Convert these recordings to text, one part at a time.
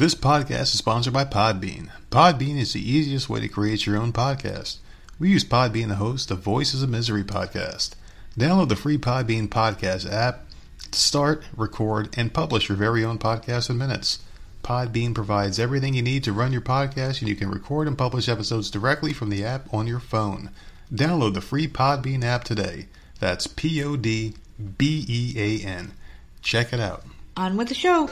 This podcast is sponsored by Podbean. Podbean is the easiest way to create your own podcast. We use Podbean to host the Voices of Misery podcast. Download the free Podbean podcast app to start, record, and publish your very own podcast in minutes. Podbean provides everything you need to run your podcast, and you can record and publish episodes directly from the app on your phone. Download the free Podbean app today. That's P O D B E A N. Check it out. On with the show.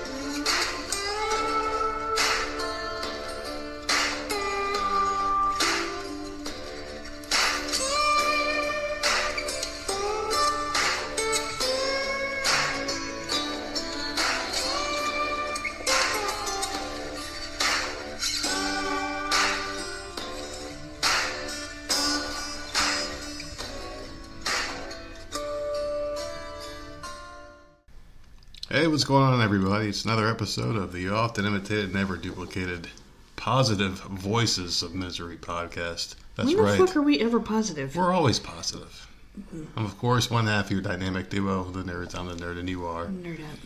What's going on, everybody? It's another episode of the often imitated, never duplicated, positive voices of misery podcast. That's When the right. fuck are we ever positive? We're always positive. I'm, of course, one half of your dynamic duo, the nerds. I'm the nerd, and you are. Nerd out.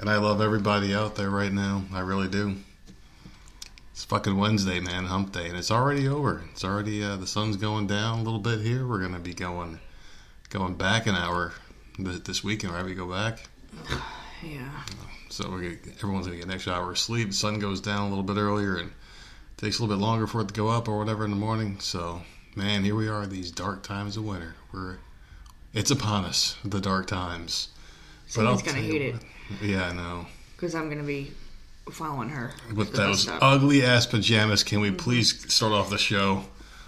And I love everybody out there right now. I really do. It's fucking Wednesday, man, hump day, and it's already over. It's already uh, the sun's going down a little bit here. We're gonna be going going back an hour th- this weekend, right? We go back. Yeah. So gonna, everyone's gonna get an extra hour of sleep. The sun goes down a little bit earlier, and takes a little bit longer for it to go up or whatever in the morning. So, man, here we are. These dark times of winter. We're it's upon us. The dark times. Someone's I'll gonna hate it. Yeah, I know. because I'm gonna be following her. With to those ugly ass pajamas, can we please start off the show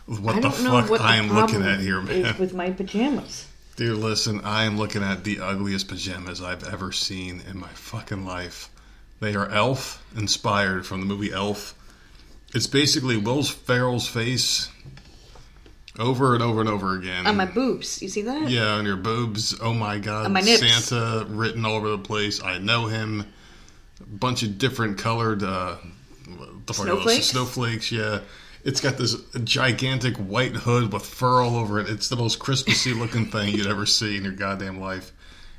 with what the fuck I am looking at here, man? With my pajamas. Dude, listen, I am looking at the ugliest pajamas I've ever seen in my fucking life. They are Elf inspired from the movie Elf. It's basically Will Ferrell's face over and over and over again. On my boobs. You see that? yeah, on your boobs. Oh my god. On my nips. Santa written all over the place. I know him. A bunch of different colored uh the fuck are those? Snowflakes? Snowflakes, yeah. It's got this gigantic white hood with fur all over it. It's the most Christmassy looking thing you'd ever see in your goddamn life.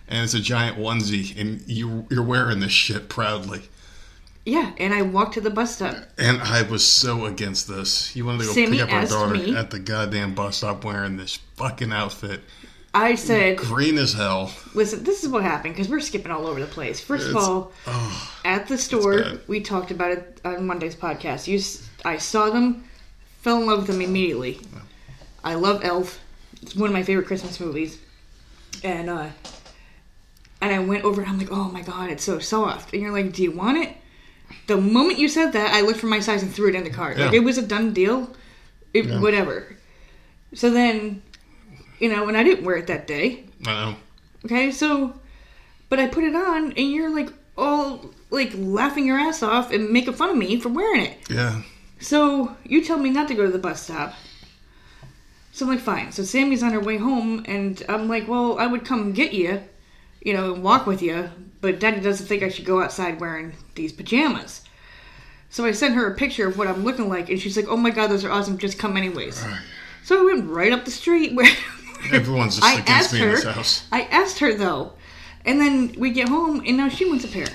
And it's a giant onesie, and you you're wearing this shit proudly. Yeah, and I walked to the bus stop. And I was so against this. You wanted to go Sammy pick up our daughter me- at the goddamn bus stop wearing this fucking outfit, I said, green as hell. listen, this is what happened because we're skipping all over the place. First of all, Oh, at the store, we talked about it on Monday's podcast. You, I saw them, fell in love with them immediately. I love Elf. It's one of my favorite Christmas movies. And uh and I went over and I'm like, "Oh my god, it's so soft." And you're like, "Do you want it?" The moment you said that, I looked for my size and threw it in the cart. Like it was a done deal. It, Yeah. Whatever. So then, you know, and I didn't wear it that day. I know. Okay, so, but I put it on, and you're like all like laughing your ass off and making fun of me for wearing it. Yeah. So you tell me not to go to the bus stop. So I'm like, fine. So Sammy's on her way home, and I'm like, well, I would come get you, you know, and walk with you, but Daddy doesn't think I should go outside wearing these pajamas. So I sent her a picture of what I'm looking like, and she's like, oh my god, those are awesome. Just come anyways. So I went right up the street where Everyone's just I against me in her. this house. I asked her though, and then we get home, and now she wants a pair.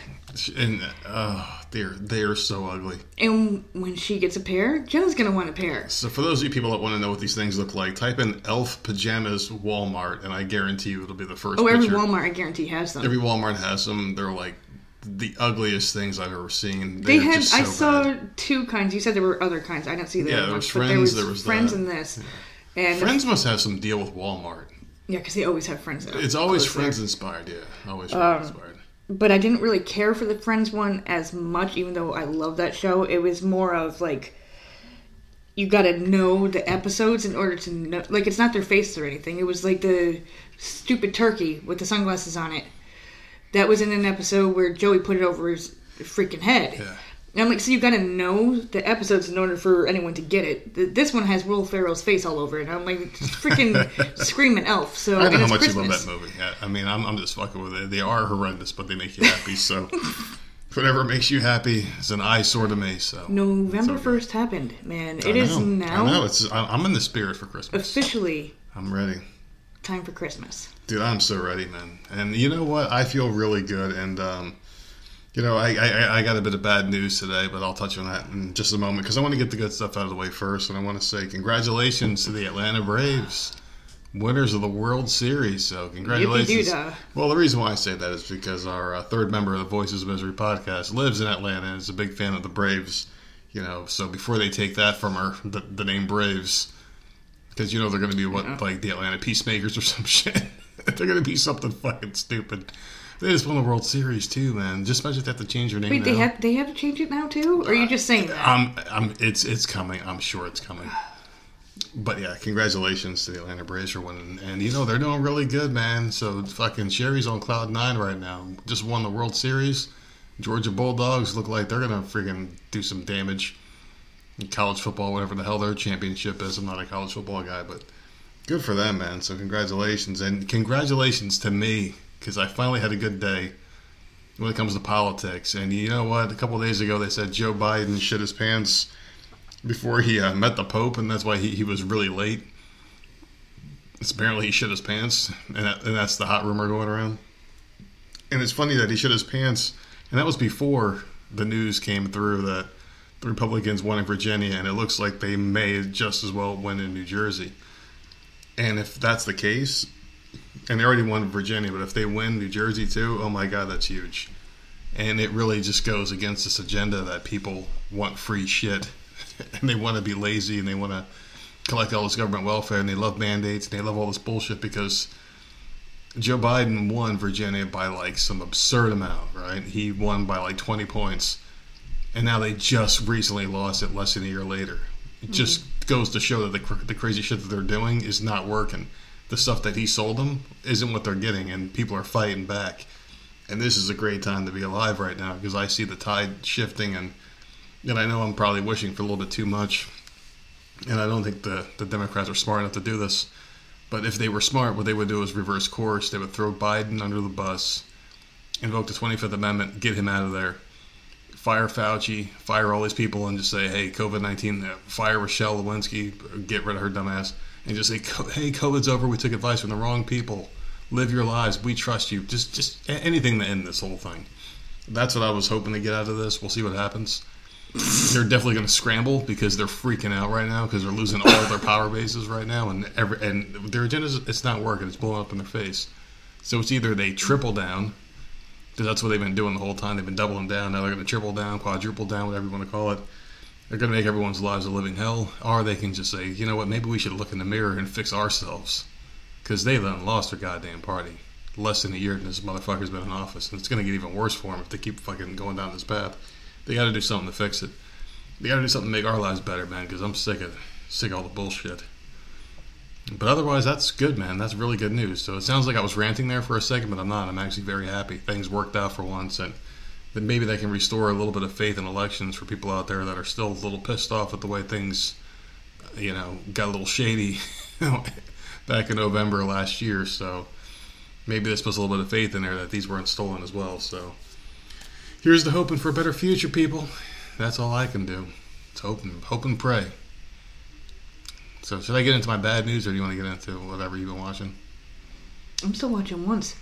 And uh, they're they're so ugly. And when she gets a pair, Jenna's gonna want a pair. So for those of you people that want to know what these things look like, type in Elf pajamas Walmart, and I guarantee you it'll be the first Oh, every picture. Walmart I guarantee has them. Every Walmart has them. They're like the ugliest things I've ever seen. they They're had. so I saw bad. two kinds. You said there were other kinds. I don't see the Yeah, other there ones, was there Friends, was, there was friends that. in this. And Friends must have some deal with Walmart. yeah, because they always have friends. It's always close there. Friends inspired. Yeah, always Um, Friends inspired. But I didn't really care for the Friends one as much, even though I love that show. It was more of like you got to know the episodes in order to know. Like it's not their face or anything. It was like the stupid turkey with the sunglasses on it. That was in an episode where Joey put it over his freaking head. Yeah. And I'm like, so you got to know the episodes in order for anyone to get it. This one has Will Ferrell's face all over it. I'm like, freaking screaming elf. So I don't know how much you love that movie. Yeah, I mean, I'm, I'm just fucking with it. They are horrendous, but they make you happy. So whatever makes you happy is an eyesore to me. So November okay. first happened, man. I It is now I know. It's. I- I'm in the spirit for Christmas. officially I'm ready. time for Christmas. Dude, I'm so ready, man. And you know what? I feel really good. And um, You know, I, I I got a bit of bad news today, but I'll touch on that in just a moment because I want to get the good stuff out of the way first, and I want to say congratulations to the Atlanta Braves, winners of the World Series. So congratulations. Well, the reason why I say that is because our uh, third member of the Voices of Misery podcast lives in Atlanta and is a big fan of the Braves. You know, so before they take that from her, the, the name Braves, because you know they're going to be what Yeah. like the Atlanta Peacemakers or some shit. they're going to be something fucking stupid. They just won the World Series too, man. Just imagine if they have to change their name. Wait, they now. have they have to change it now too? Or are you just saying that? I'm, I'm, it's, it's coming. I'm sure it's coming. But yeah, congratulations to the Atlanta Braves for winning. And you know they're doing really good, man. So fucking Sherry's on cloud nine right now. Just won the World Series. Georgia Bulldogs look like they're gonna freaking do some damage in college football, whatever the hell their championship is. I'm not a college football guy, but good for them, man. So congratulations and congratulations to me because I finally had a good day when it comes to politics. And you know what? A couple days ago, they said Joe Biden shit his pants before he uh, met the Pope, and that's why he, he was really late. It's apparently he shit his pants, and, that, and that's the hot rumor going around. And it's funny that he shit his pants, and that was before the news came through that the Republicans won in Virginia, and it looks like they may just as well win in New Jersey. And if that's the case, and they already won Virginia, but if they win New Jersey too, oh my God, that's huge. And it really just goes against this agenda that people want free shit, and they want to be lazy, and they want to collect all this government welfare, and they love mandates, and they love all this bullshit because Joe Biden won Virginia by like some absurd amount, right? He won by like 20 points, and now they just recently lost it less than a year later. It mm-hmm. just goes to show that the, cr- the crazy shit that they're doing is not working. The stuff that he sold them isn't what they're getting, and people are fighting back. And this is a great time to be alive right now because I see the tide shifting, and and I know I'm probably wishing for a little bit too much, and I don't think the the Democrats are smart enough to do this. But if they were smart, what they would do is reverse course. They would throw Biden under the bus, invoke the 25th Amendment, get him out of there, fire Fauci, fire all these people, and just say, hey, COVID 19, uh, fire Rochelle Lewinsky, get rid of her dumbass, and just say, hey, COVID's over. We took advice from the wrong people. Live your lives. We trust you. Just, just anything to end this whole thing. That's what I was hoping to get out of this. We'll see what happens. They're definitely going to scramble because they're freaking out right now because they're losing all their power bases right now, and every and their agenda it's not working. It's blowing up in their face. So it's either they triple down because that's what they've been doing the whole time. They've been doubling down. Now they're going to triple down, quadruple down, whatever you want to call it. They're going to make everyone's lives a living hell, or they can just say, you know what, maybe we should look in the mirror and fix ourselves because they done lost their goddamn party. Less than a year and this motherfucker's been in office, and it's going to get even worse for them if they keep fucking going down this path. They got to do something to fix it. They got to do something to make our lives better, man. Because I'm sick of sick of all the bullshit. But otherwise, that's good, man. That's really good news. So it sounds like I was ranting there for a second, but I'm not. I'm actually very happy. Things worked out for once, and then maybe they can restore a little bit of faith in elections for people out there that are still a little pissed off at the way things, you know, got a little shady back in November last year. So maybe this puts a little bit of faith in there that these weren't stolen as well. So here's to hoping for a better future, people. That's all I can do. It's hope and, hope and pray. So should I get into my bad news, or do you want to get into whatever you've been watching? I'm still watching once.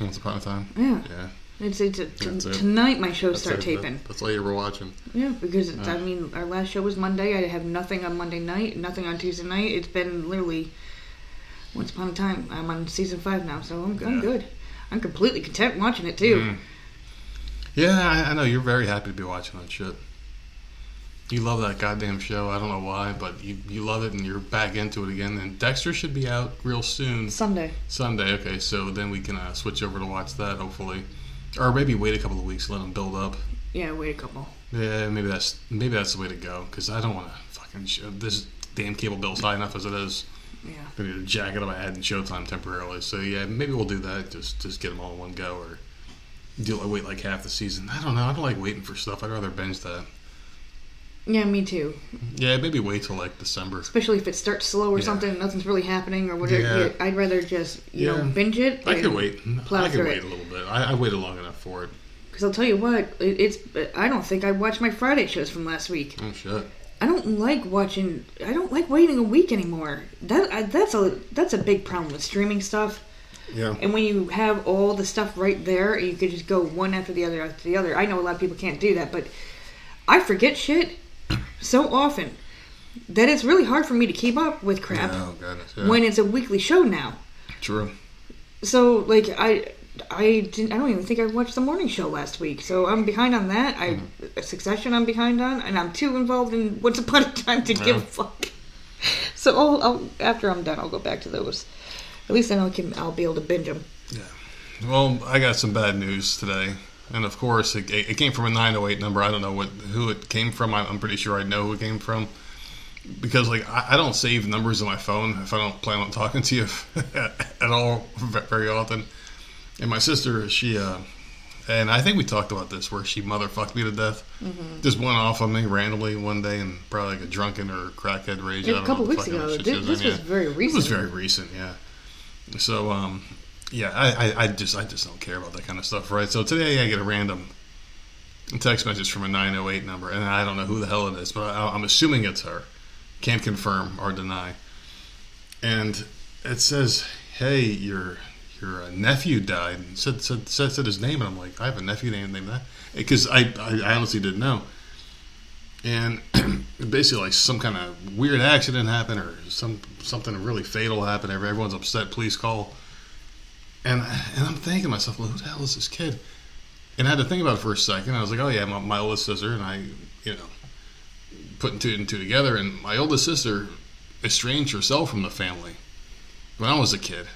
Once upon a time. Yeah. Yeah. It's, it's, it. tonight my shows That's start it. taping. That's all you were watching. Yeah, because it's, I mean, our last show was Monday. I have nothing on Monday night, nothing on Tuesday night. It's been literally once upon a time. I'm on season five now, so I'm, I'm good. I'm completely content watching it too. Mm. Yeah, I, I know you're very happy to be watching that shit. You love that goddamn show. I don't know why, but you, you love it and you're back into it again. And Dexter should be out real soon. Sunday. Sunday, okay, so then we can uh, switch over to watch that, hopefully. Or maybe wait a couple of weeks, let them build up. Yeah, wait a couple. Yeah, maybe that's maybe that's the way to go. Because I don't want to fucking show, this damn cable bill's high enough as it is. Yeah. I need to jack it up adding Showtime temporarily. So yeah, maybe we'll do that. Just just get them all in one go, or do like wait like half the season. I don't know. I don't like waiting for stuff. I'd rather binge that. Yeah, me too. Yeah, maybe wait till like December. Especially if it starts slow or Yeah. something, nothing's really happening or whatever. Yeah. Yeah, I'd rather just you know binge it. I could wait. I could wait it. a little bit. I, I waited long enough for it. Because I'll tell you what, it, it's. I don't think I watched my Friday shows from last week. Oh shit. I don't like watching. I don't like waiting a week anymore. That I, that's a that's a big problem with streaming stuff. Yeah. And when you have all the stuff right there, you could just go one after the other after the other. I know a lot of people can't do that, but I forget shit so often that it's really hard for me to keep up with crap Oh goodness. Yeah. when it's a weekly show now. True. So like I I didn't I don't even think I watched the morning show last week. So I'm behind on that. I Mm-hmm. Succession I'm behind on and I'm too involved in Once Upon a Time to give a fuck. So I'll, I'll after I'm done I'll go back to those. At least then I can I'll be able to binge them. Yeah. Well, I got some bad news today, and of course, it, it came from a 908 number. I don't know what who it came from. I'm pretty sure I know who it came from because, like, I, I don't save numbers on my phone if I don't plan on talking to you at all very often. And my sister, she, uh, and I think we talked about this where she motherfucked me to death. Just went off on me randomly one day and probably like a drunken or crackhead rage. I A couple know weeks ago. This, was this was yeah. very recent. It was very recent, yeah. So, um, yeah, I, I, I just I just don't care about that kind of stuff, right? So today I get a random text message from a 908 number, and I don't know who the hell it is, but I, I'm assuming it's her. Can't confirm or deny. And it says, "Hey, your your uh, nephew died." And said, said said said his name, and I'm like, "I have a nephew named named that," because I, I I honestly didn't know. And basically, like some kind of weird accident happened, or some something really fatal happened. Everyone's upset. Police call. And and I'm thinking to myself, well, who the hell is this kid? And I had to think about it for a second. I was like, oh yeah, my, my oldest sister, and I, you know, putting two and two together. And my oldest sister estranged herself from the family when I was a kid.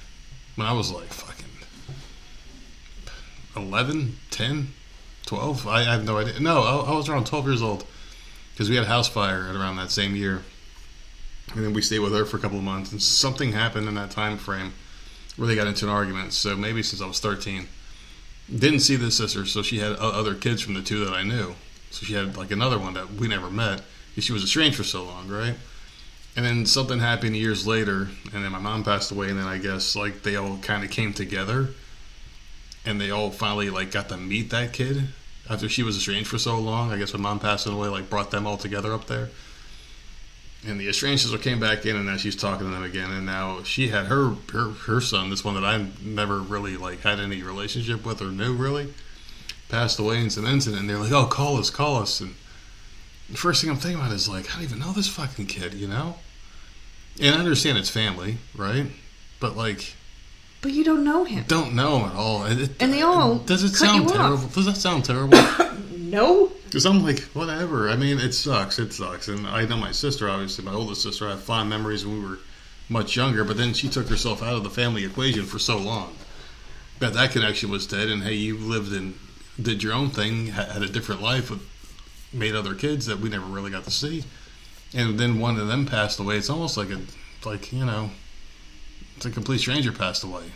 When I was like fucking 11, 10, 12. I, I have no idea. No, I, I was around 12 years old because we had a house fire at around that same year. And then we stayed with her for a couple of months, and something happened in that time frame they got into an argument. So maybe since I was 13. Didn't see this sister, so she had other kids from the two that I knew. So she had like another one that we never met she was estranged for so long, right? And then something happened years later, and then my mom passed away, and then I guess like they all kind of came together, and they all finally like got to meet that kid after she was estranged for so long. I guess my mom passing away, like brought them all together up there. And the estranged sister came back in, and now she's talking to them again. And now she had her her her son, this one that I never really like had any relationship with or knew really, passed away in some incident. And they're like, "Oh, call us, call us." And the first thing I'm thinking about is like, I don't even know this fucking kid, you know. And I understand it's family, right? But like, But you don't know him. don't know him at all. And, it, And they all does it sound you off. terrible? Does that sound terrible? No. Because I'm like, whatever. I mean, it sucks. It sucks. And I know my sister, obviously, my oldest sister. I have fond memories when we were much younger. But then she took herself out of the family equation for so long that that connection was dead. And hey, you lived and did your own thing, had a different life, made other kids that we never really got to see. And then one of them passed away. It's almost like a, like you know, it's a complete stranger passed away.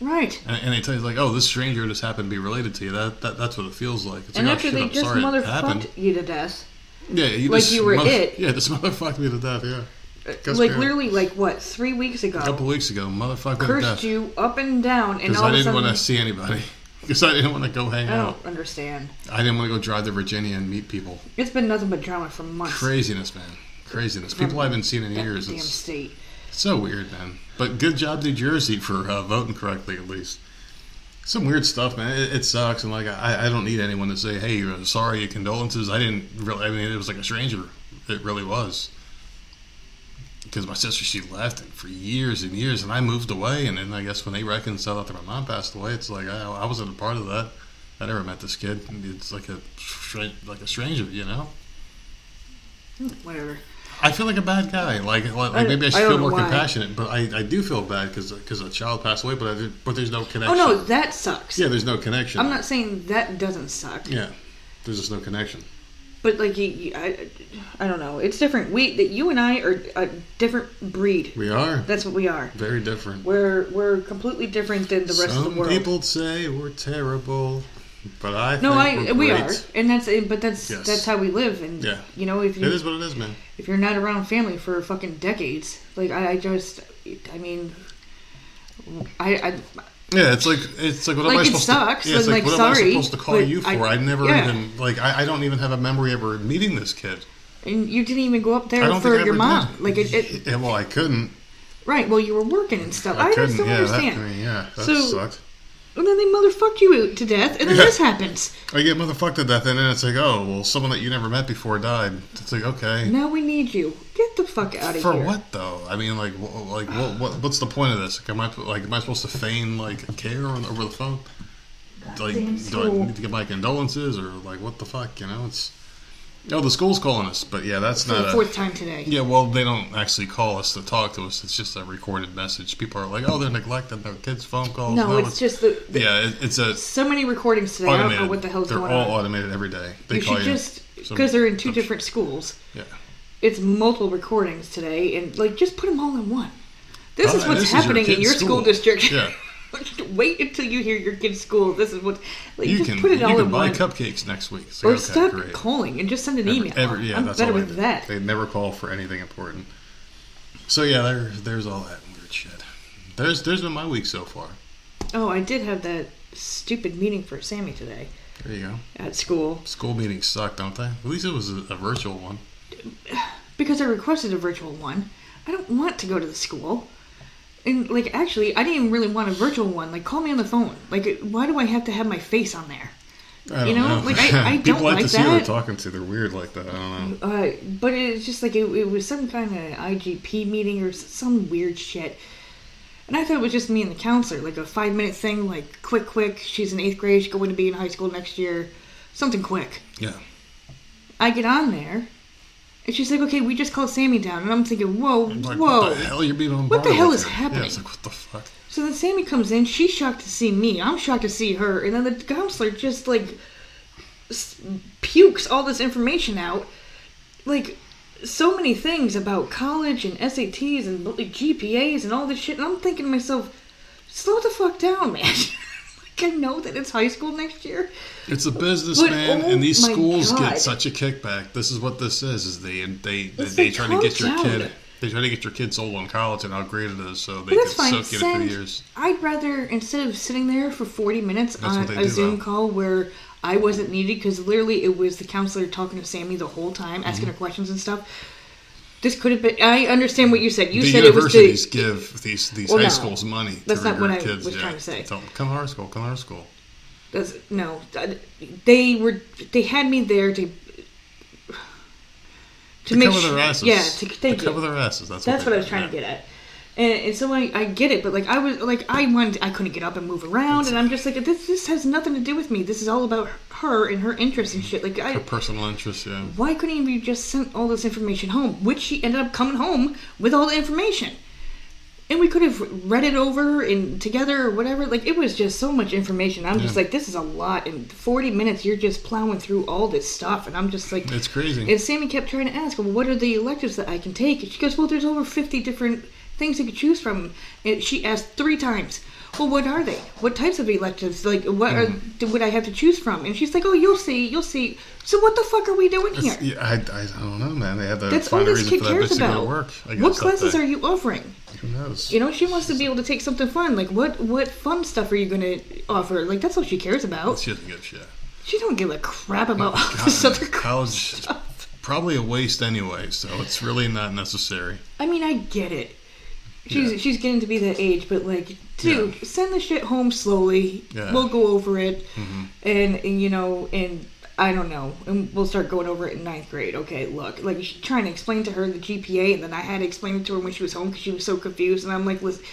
Right. And, and they tell you like, oh, this stranger just happened to be related to you. That, that that's what it feels like. It's And like, after oh, shit, they I'm just motherfucked you to death, Yeah, you Like just you were mother- it. Yeah, this motherfucked me to death. Yeah, Gus like literally, like what, three weeks ago, a couple weeks ago, motherfucker cursed death you up and down, and all I didn't sudden, want to see anybody. Because I didn't want to go hang I out. I don't understand. I didn't want to go drive to Virginia and meet people. It's been nothing but drama for months. Craziness, man. Craziness. People I haven't seen in That years. damn state. So weird, man. But good job, New Jersey, for uh, voting correctly at least. Some weird stuff, man. It, it sucks, and like I, I don't need anyone to say, "Hey, uh, sorry, condolences." I didn't really. I mean, it was like a stranger. It really was. Because my sister, she left for years and years, and I moved away. And then I guess when they reconciled after my mom passed away, it's like I, I wasn't a part of that. I never met this kid. It's like a like a stranger, you know. Whatever. I feel like a bad guy. Like, like I- maybe I should I feel more why. compassionate, but I, I do feel bad because a child passed away, but I but there's no connection. Oh no, that sucks. yeah, there's no connection. I'm not saying that doesn't suck, Yeah, there's just no connection. but like you, you, I, I don't know. It's different. We that you and I are a different breed. We are That's what we are. very different. We're we're completely different than the rest Some of the world. people say we're terrible, but I no, I we are, and that's but that's Yes. that's how we live. And Yeah. you know, if you is what it is, man. if you're not around family for fucking decades, like I, I just, I mean, I, I Yeah, it's like it's like what Like, am I it supposed sucks, to? Yeah, it's like, like, what am I supposed to call you for? I- I, never yeah. even like I, I don't even have a memory ever meeting this kid. and you didn't even go up there for your mom. did. Like it, it, Yeah, well, I couldn't. Right. Well, you were working and stuff. I, just couldn't. don't Yeah, that, understand. I mean, yeah, that So- sucked. And then they motherfucked you to death, and then Yeah. this happens. I get motherfucked to death, and then it's like, oh, well, someone that you never met before died. It's like, okay. Now we need you. Get the fuck out of For here. For what though? I mean, like, like, what, what, what's the point of this? Like, am I, like, am I supposed to feign like care on, over the phone? Like, do I need to get my condolences or like, what the fuck? You know, it's. No, the school's calling us, but yeah, that's For not the a. fourth time today. Yeah, well, they don't actually call us to talk to us. It's just a recorded message. People are like, "Oh, they're neglecting their kids' phone calls." No, it's, just the, the- yeah, it, it's a so many recordings today. I don't know what the hell's going on. they're going all on. automated every day. They you call should you. just some- because they're in two some- different schools. Yeah. It's multiple recordings today, and like just put them all in one. This Oh, is what's this is your happening in your school, school. district. Yeah. Wait until you hear your kid's school. This is what like You just can put it you all can in buy one. cupcakes next week. So or okay, stop great. calling and just send an Every- email. every- yeah, I'm that's better with that. They never call for anything important. So yeah, there, there's all that weird shit. There's there's been my week so far. Oh, I did have that stupid meeting for Sammy today There you go. at school School meetings suck, don't they? At least it was a, a virtual one. because I requested a virtual one. I don't want to go to the school. And like actually, I didn't even really want a virtual one. Like call me on the phone. Like why do I have to have my face on there? You know, know. like, I- I don't like, like to see who they're talking to. They're weird like that. I don't know. Uh, but it's just like it, it was some kind of IGP meeting or some weird shit. And I thought it was just me and the counselor, like a five minute thing, like quick, quick. She's in eighth grade, she's going to be in high school next year. Something quick. Yeah. I get on there, and she's like, okay, we just called Sammy down. And I'm thinking, whoa, Like, whoa. What the hell? You're being What the hell is here. happening? Yeah, it's like what the fuck. So then Sammy comes in. She's shocked to see me. I'm shocked to see her. And then the counselor just like pukes all this information out, like so many things about college and SATs and like, GPAs and all this shit. And I'm thinking to myself, slow the fuck down, man. I know that it's high school next year. It's a businessman, oh and these schools God. get such a kickback. This is what this is: is they they they, they try to get your down. kid. They try to get your kid sold on college and how great it is, so they can fine. soak you in a few years. I'd rather instead of sitting there for 40 minutes That's on a do, Zoom though. call where I wasn't needed because literally it was the counselor talking to Sammy the whole time, asking Mm-hmm. her questions and stuff. This could have been. I understand what you said. You the said it was universities the. give these these Well, high no. schools money. That's to not what I kids. was yeah. trying to say. Tell them, come to our school. Come to our school. That's, no, they were. They had me there to. To, To make cover sure, their asses. yeah, to, to you. cover their asses. That's, That's what, what I was trying to get at. And, and so I, I get it, but like I was like I wanted I couldn't get up and move around, and I'm just like this this has nothing to do with me. This is all about her and her interests and shit. Like I, Her personal interests, yeah. why couldn't you just sent all this information home? Which she ended up coming home with all the information, and we could have read it over and together or whatever. Like it was just so much information. I'm just like this is a lot. In 40 minutes, you're just plowing through all this stuff, and I'm just like It's crazy. and Sammy kept trying to ask, well, what are the electives that I can take? And she goes, well, there's over 50 different things you could choose from. And she asked three times, well, what are they? What types of electives? Like, what are, Mm-hmm. would I have to choose from? And she's like, oh, you'll see, you'll see. So what the fuck are we doing here? Yeah, I, I, I don't know, man. They have to That's all find a this reason kid for that cares bitch to go about. to work. I guess, what that classes day. are you offering? Who knows? You know, she wants to be able to take something fun. Like, what what fun stuff are you going to offer? Like, that's all she cares about. She doesn't give a shit. She don't give a crap about all this other crap. College is probably a waste anyway, so it's really not necessary. I mean, I get it. She's Yeah. she's getting to be that age, but like, dude, send the shit home slowly. Yeah. We'll go over it, Mm-hmm. and, and you know, and I don't know, and we'll start going over it in ninth grade. Okay, look, like she's trying to explain to her the GPA, and then I had to explain it to her when she was home because she was so confused, and I'm like, listen,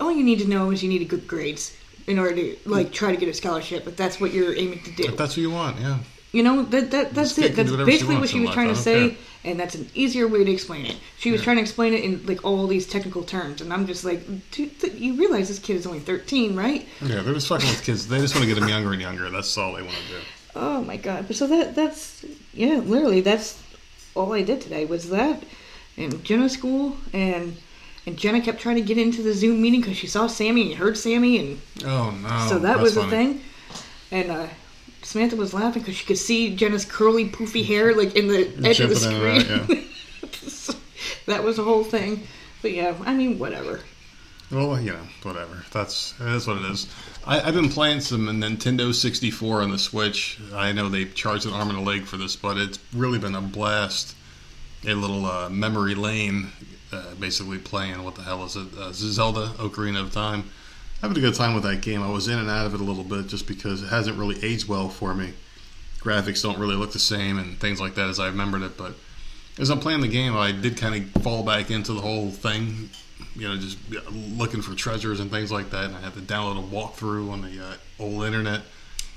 all you need to know is you need good grades in order to like try to get a scholarship, if that's what you're aiming to do. If that's what you want, yeah. You know that that that's it. That's she basically what she was trying to say, care. and that's an easier way to explain it. She was Yeah. trying to explain it in like all these technical terms, and I'm just like, you realize this kid is only 13, right? Yeah, they're just fucking with kids. They just want to get them younger and younger. That's all they want to do. Oh my god! But so that that's yeah, literally that's all I did today was that, and Jenna's school, and and Jenna kept trying to get into the Zoom meeting because she saw Sammy and heard Sammy, and Oh no! so that was the thing. And uh, Samantha was laughing because she could see Jenna's curly, poofy hair like in the edge of the Jumping in and screen. out, So that was the whole thing. But yeah, I mean, whatever. Well, you know, whatever. That's that's what it is. I, I've been playing some Nintendo 64 on the Switch. I know they charged an arm and a leg for this, but it's really been a blast a little uh, memory lane, uh, basically playing what the hell is it? Uh, Zelda Ocarina of Time. Having a good time with that game. I was in and out of it a little bit just because it hasn't really aged well for me. Graphics don't really look the same and things like that as I remembered it. But as I'm playing the game, I did kind of fall back into the whole thing. You know, just looking for treasures and things like that. And I had to download a walkthrough on the uh, old internet.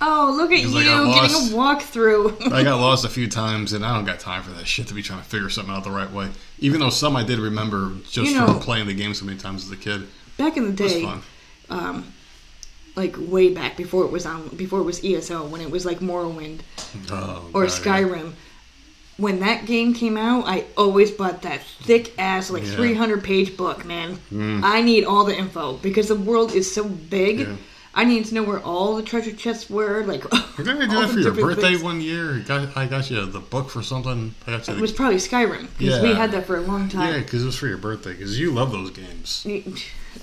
Oh, look at you getting a walkthrough. I got lost a few times, and I don't got time for that shit to be trying to figure something out the right way. Even though some I did remember just You know- from playing the game so many times as a kid. Back in the day, fun. Um, like way back before it was on, before it was ESO, when it was like Morrowind Oh, or yeah. Skyrim. When that game came out, I always bought that thick ass, like Yeah. Mm. 300 page book, man. I need all the info because the world is so big. Yeah. I need to know where all the treasure chests were. Like, Didn't I do that for your birthday things. one year? Got, I got you the book for something. I got you It was probably Skyrim because we had that for a long time. yeah, because it was for your birthday. Because you love those games.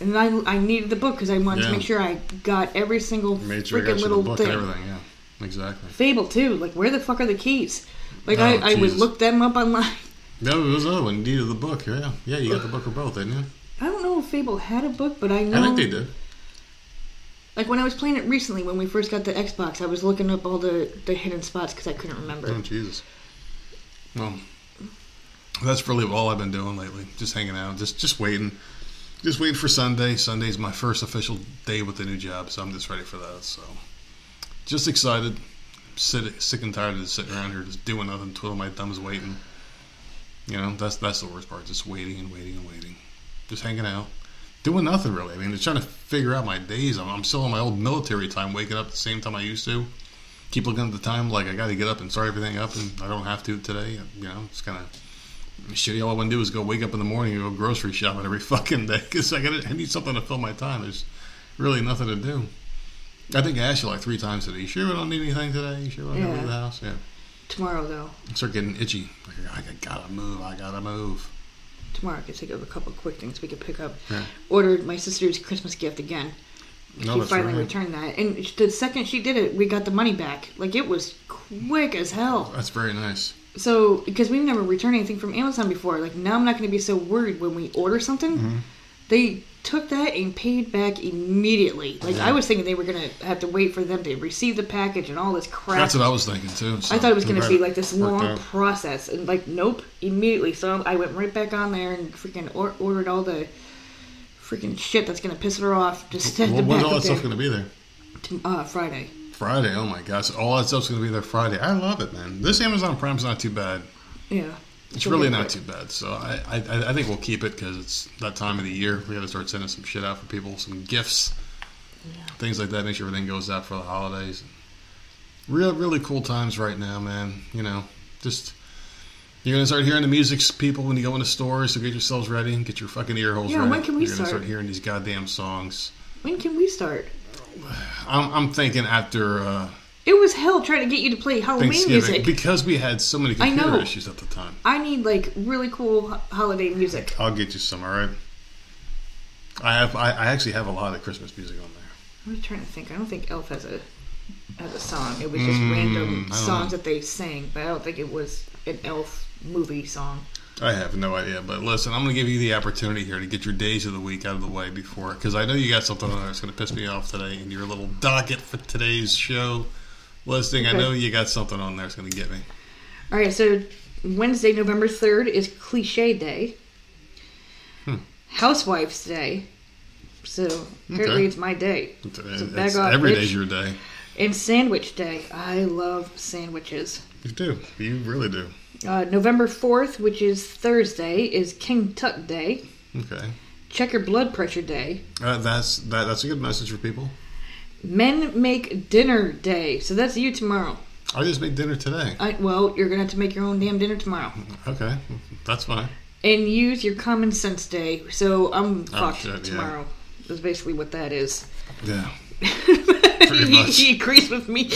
And I, I needed the book because I wanted Yeah. to make sure I got every single Made sure freaking little book thing. everything. Yeah, exactly. Fable too. Like, where the fuck are the keys? Like, Oh, I, I would look them up online. No, it was the other one. You needed the book. Yeah, yeah. You got the book for both, didn't you? I don't know if Fable had a book, but I know. I think they did. Like when I was playing it recently, when we first got the Xbox, I was looking up all the the hidden spots because I couldn't remember. Oh Jesus. Well, that's really all I've been doing lately. Just hanging out, just just waiting, just waiting for Sunday. Sunday's my first official day with the new job, so I'm just ready for that. So, just excited. Sit, sick and tired of just sitting around here, just doing nothing, twiddling my thumbs, waiting. You know, that's that's the worst part. Just waiting and waiting and waiting, just hanging out, doing nothing really. I mean, just trying to figure out my days. I'm, I'm still on my old military time, waking up the same time I used to keep looking at the time like I got to get up and start everything up, and I don't have to today. You know, it's kind of shitty. All I want to do is go wake up in the morning and go grocery shopping every fucking day because I got I need something to fill my time. There's really nothing to do. I think I asked you like three times today. You sure we don't need anything today? You sure we don't Yeah. leave the house? Yeah. Tomorrow though, I start getting itchy. Like, I gotta move. I gotta move. tomorrow I could think of a couple of quick things we could pick up. Yeah. Ordered my sister's Christmas gift again. No, she finally right. returned that, and the second she did it, we got the money back. Like it was quick as hell. That's very nice. So because we've never returned anything from Amazon before, like now I'm not going to be so worried when we order something. Mm-hmm. They took that and paid back immediately. Like Yeah. I was thinking they were going to have to wait for them to receive the package and all this crap. That's what I was thinking too. so I thought it was going to be like this long out. process, and like nope, immediately. So I went right back on there and freaking or- ordered all the freaking shit that's going to piss her off. Just send Well, when's all that stuff going to be there? Uh, Friday. Friday. Oh my gosh, all that stuff's going to be there Friday. I love it, man. This Amazon Prime's not too bad. Yeah, It's really not quick. too bad. So I, I, I think we'll keep it because it's that time of the year. We got to start sending some shit out for people, some gifts, things like that. Make sure everything goes out for the holidays. Real, really cool times right now, man. You know, just you're gonna start hearing the music, people, when you go into stores. So get yourselves ready and get your fucking ear holes Yeah, ready. when can we you're gonna start? start hearing these goddamn songs. When can we start? I'm, I'm thinking after uh, It was hell trying to get you to play Halloween music. because we had so many computer issues at the time. I need like really cool holiday music. I'll get you some. All right. I have. I, I actually have a lot of Christmas music on there. I was trying to think. I don't think Elf has a has a song. It was just Mm, random songs know. that they sang, but I don't think it was an Elf movie song. I have no idea, but listen, I'm going to give you the opportunity here to get your days of the week out of the way before, because I know you got something on there that's going to piss me off today in your little docket for today's show listing. I know you got something on there that's going to get me. All right, so Wednesday, November third is Cliche Day. Hmm. Housewives Day. So apparently Okay. it's my day. It's, So it's, off, every day's your day. And Sandwich Day. I love sandwiches. You do. You really do. Uh, November 4th, which is Thursday, is King Tut Day. Okay. Check your blood pressure day. Uh, that's that. That's a good message for people. Men make dinner day. So that's you tomorrow. I just made dinner today. I, well, you're gonna have to make your own damn dinner tomorrow. Okay, that's fine. And use your common sense day. So I'm Oh, fucked shit, yeah. tomorrow. That's basically what that is. Yeah. He, he agrees with me.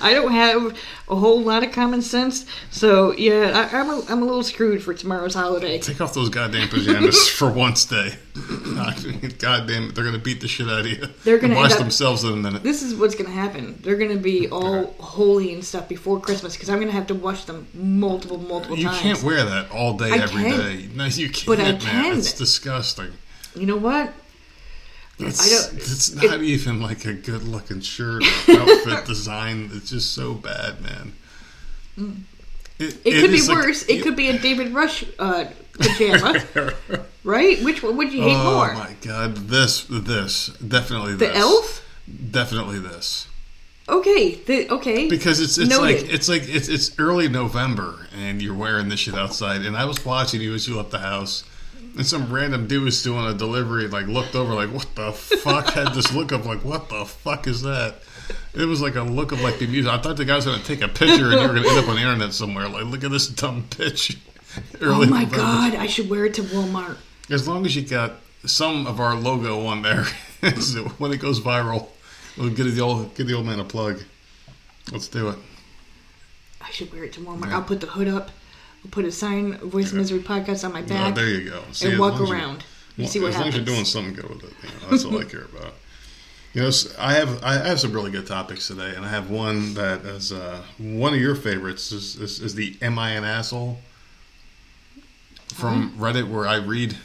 I don't have a whole lot of common sense, so yeah, I, I'm a, I'm a little screwed for tomorrow's holiday. Take off those goddamn pajamas for once day. Goddamn, they're gonna beat the shit out of you. They're gonna wash up- themselves in a minute. This is what's gonna happen. They're gonna be all holy and stuff before Christmas because I'm gonna have to wash them multiple, multiple You times. You can't wear that all day I every can. day. No, you can't, But I man. can. It's disgusting. You know what? It's, I don't- it's not even like a good looking shirt or outfit design. It's just so bad, man. It, Mm. It, could be like- worse. it could be a David Rush uh, pajama, right? Which one would you hate oh more? Oh my god, this, this, definitely The elf? Definitely this. Okay, the, okay. Because it's it's Noted. like it's like it's it's early November and you're wearing this shit outside and I was watching you as you left the house and some random dude was doing a delivery like looked over like what the fuck had this look of like what the fuck is that? It was like a look of like the music. I thought the guy was gonna take a picture and you were gonna end up on the internet somewhere. Like look at this dumb bitch. oh my November. god, I should wear it to Walmart. As long as you got some of our logo on there, when it goes viral, we'll give the old give the old man a plug. Let's do it. I should wear it to Walmart. Yeah. I'll put the hood up. I'll put a sign, Voice of Misery podcast on my back, there you go. See, and walk as you- around. You see what as happens. long as you're doing something good with it, you know, that's all I care about. You know, I have I have some really good topics today, and I have one that is uh, one of your favorites is, is, is the "Am I an asshole?" from Reddit, where I read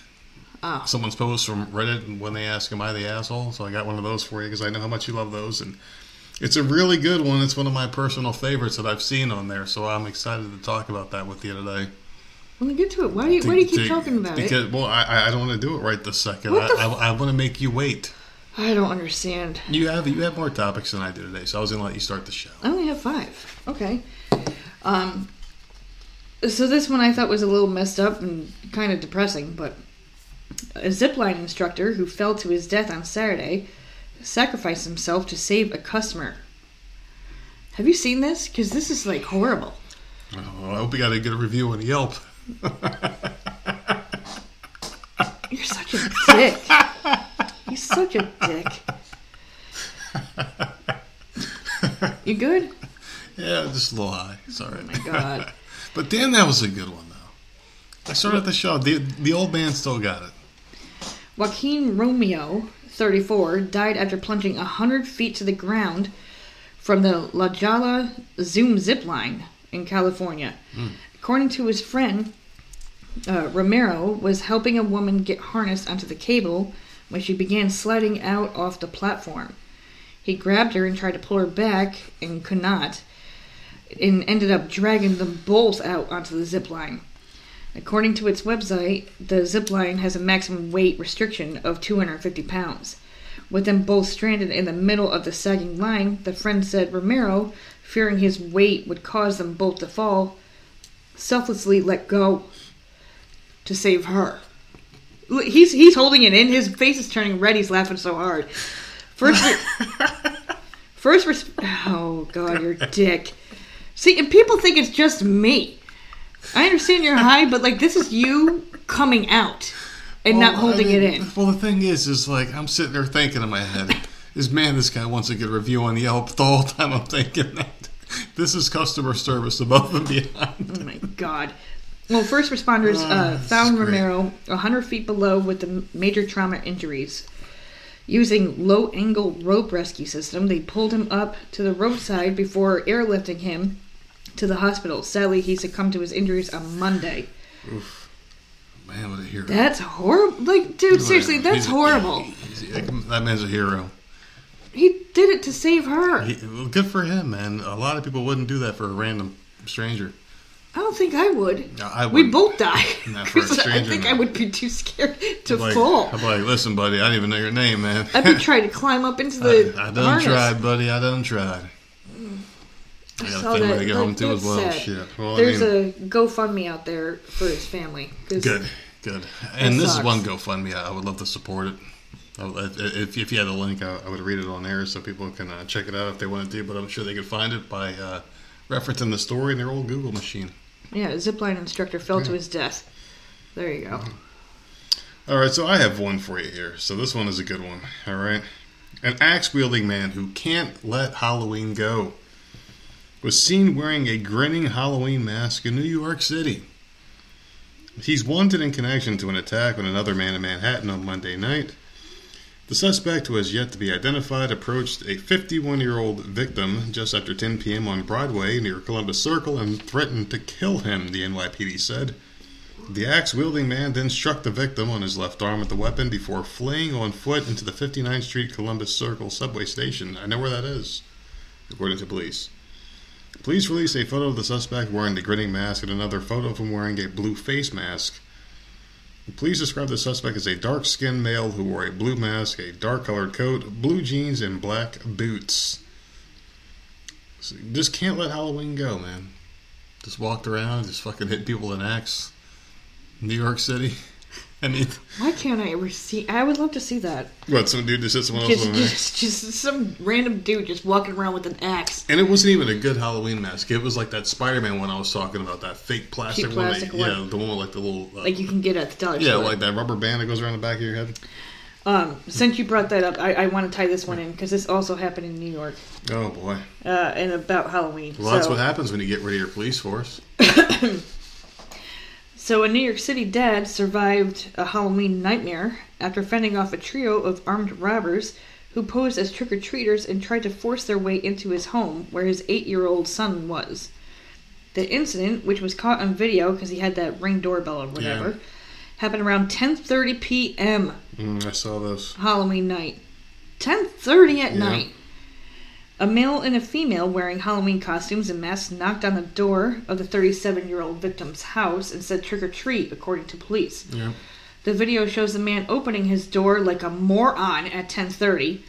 Oh. someone's post from Reddit when they ask, "Am I the asshole?" So I got one of those for you because I know how much you love those, and it's a really good one. It's one of my personal favorites that I've seen on there, so I'm excited to talk about that with you today. Well, get to it. Why do you, why do you keep To- talking about because, it? Well, I, I don't want to do it right this second. What I, the I, I want to make you wait. I don't understand. You have you have more topics than I do today, so I was going to let you start the show. I only have five. Okay. Um. So this one I thought was a little messed up and kind of depressing, but a zipline instructor who fell to his death on Saturday sacrificed himself to save a customer. Have you seen this? Because this is like horrible. Oh, I hope you got a good review on Yelp. You're such a dick. You're such a dick. You good? yeah, just a little high. Sorry. Oh my god. But damn, that was a good one though. I started the show. The the old man still got it. Joaquin Romero, 34, died after plunging 100 feet to the ground from the La Jolla Zoom zip line in California. According to his friend, uh, Romero was helping a woman get harnessed onto the cable when she began sliding out off the platform. He grabbed her and tried to pull her back and could not, and ended up dragging them both out onto the zip line. According to its website, the zip line has a maximum weight restriction of 250 pounds. With them both stranded in the middle of the sagging line, the friend said Romero, fearing his weight would cause them both to fall, selflessly let go to save her. He's he's holding it in. His face is turning red. He's laughing so hard. First, re- first, res- oh god, you're dick. See, and people think it's just me. I understand you're high, but like this is you coming out and not Well, I holding mean, it in. Well, the thing is, is like I'm sitting there thinking in my head, is man, this guy wants a good review on Yelp. The whole time I'm thinking that this is customer service above and beyond. Oh my god. Well, first responders Oh, uh, found. Romero 100 feet below with the major trauma injuries. Using low angle rope rescue system, they pulled him up to the roadside before airlifting him to the hospital. Sadly, he succumbed to his injuries on Monday. Oof. Man, what a hero! That's horrible. Like, dude, seriously, that's He's horrible. he's- that man's a hero. He did it to save her. He, well, good for him, man. A lot of people wouldn't do that for a random stranger. I don't think I would. No, I We both die. Not for a 'Cause I think no. I would be too scared to Like, fall. I'm like, listen, buddy, I don't even know your name, man. I'd be trying to climb up into the I, I done harness. tried, buddy. I done tried. I got a family that. to get home to as well. sad. Shit. Well, There's I mean, a GoFundMe out there for his family. good, good. And this is one GoFundMe. I would love to support it. If, if you had the link, I, I would read it on there so people can uh, check it out if they wanted to. But I'm sure they could find it by uh, referencing the story in their old Google machine. Yeah, a zipline instructor fell to his death. There you go. All right, so I have one for you here. So this one is a good one. All right. An axe wielding man who can't let Halloween go was seen wearing a grinning Halloween mask in New York City. He's wanted in connection to an attack on another man in Manhattan on Monday night. The suspect, who has yet to be identified, approached a 51 year old victim just after 10 p.m. on Broadway near Columbus Circle and threatened to kill him, the NYPD said. The axe wielding man then struck the victim on his left arm with the weapon before fleeing on foot into the 59th Street Columbus Circle subway station. I know where that is, according to police. Police released a photo of the suspect wearing the grinning mask and another photo of him wearing a blue face mask. The police described the suspect as a dark skinned male who wore a blue mask, a dark colored coat, blue jeans, and black boots. Just can't let Halloween go, man. Just walked around, just fucking hit people with an axe. New York City. I mean, Why can't I ever see? I would love to see that. what, some dude just hit someone else Just, with an axe? just, just some random dude just walking around with an axe. And it wasn't even a good Halloween mask. It was like that Spider Man one I was talking about, that fake plastic, Cheap one. that- one. Yeah, the one with like the little. Uh, Like you can get at the dollar store. yeah, like that rubber band that goes around the back of your head. Um, since you brought that up, I, I want to tie this one in because this also happened in New York Oh, boy. uh, and about Halloween. Well, that's what happens when you get rid of your police force. So, a New York City dad survived a Halloween nightmare after fending off a trio of armed robbers who posed as trick or treaters and tried to force their way into his home where his eight year old son was. The incident, which was caught on video because he had that ring doorbell or whatever, Yeah. happened around 10:30 p.m. Mm, I saw this. Halloween night. 10:30 at Yeah. night. A male and a female wearing Halloween costumes and masks knocked on the door of the 37-year-old victim's house and said trick or treat, according to police. Yeah. The video shows the man opening his door like a moron at 10:30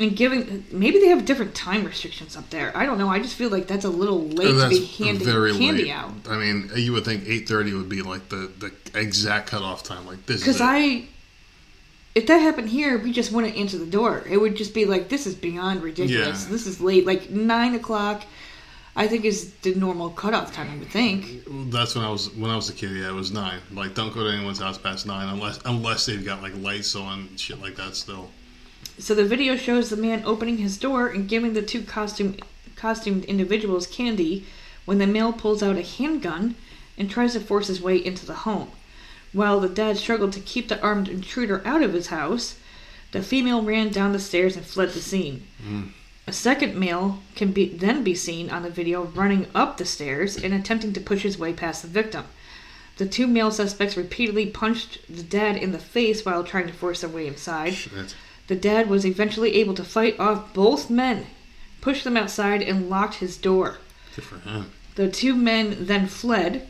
and giving maybe they have different time restrictions up there. I don't know. I just feel like that's a little late to be handing very candy late. out. I mean, you would think 8.30 would be like the, the exact cutoff time. Like, this Because. I, if that happened here, we just wouldn't answer the door. It would just be like, this is beyond ridiculous. Yeah. This is late. Like nine o'clock, I think is the normal cutoff time. I would think. That's when I was when I was a kid. Yeah, it was nine. Like, don't go to anyone's house past nine unless unless they've got like lights on, shit like that. Still, So the video shows the man opening his door and giving the two costume costumed individuals candy when the male pulls out a handgun and tries to force his way into the home. While the dad struggled to keep the armed intruder out of his house, the female ran down the stairs and fled the scene. Mm. A second male can be then be seen on the video running up the stairs and attempting to push his way past the victim. The two male suspects repeatedly punched the dad in the face while trying to force their way inside. shit. The dad was eventually able to fight off both men, pushed them outside, and locked his door. Good for him. The two men then fled.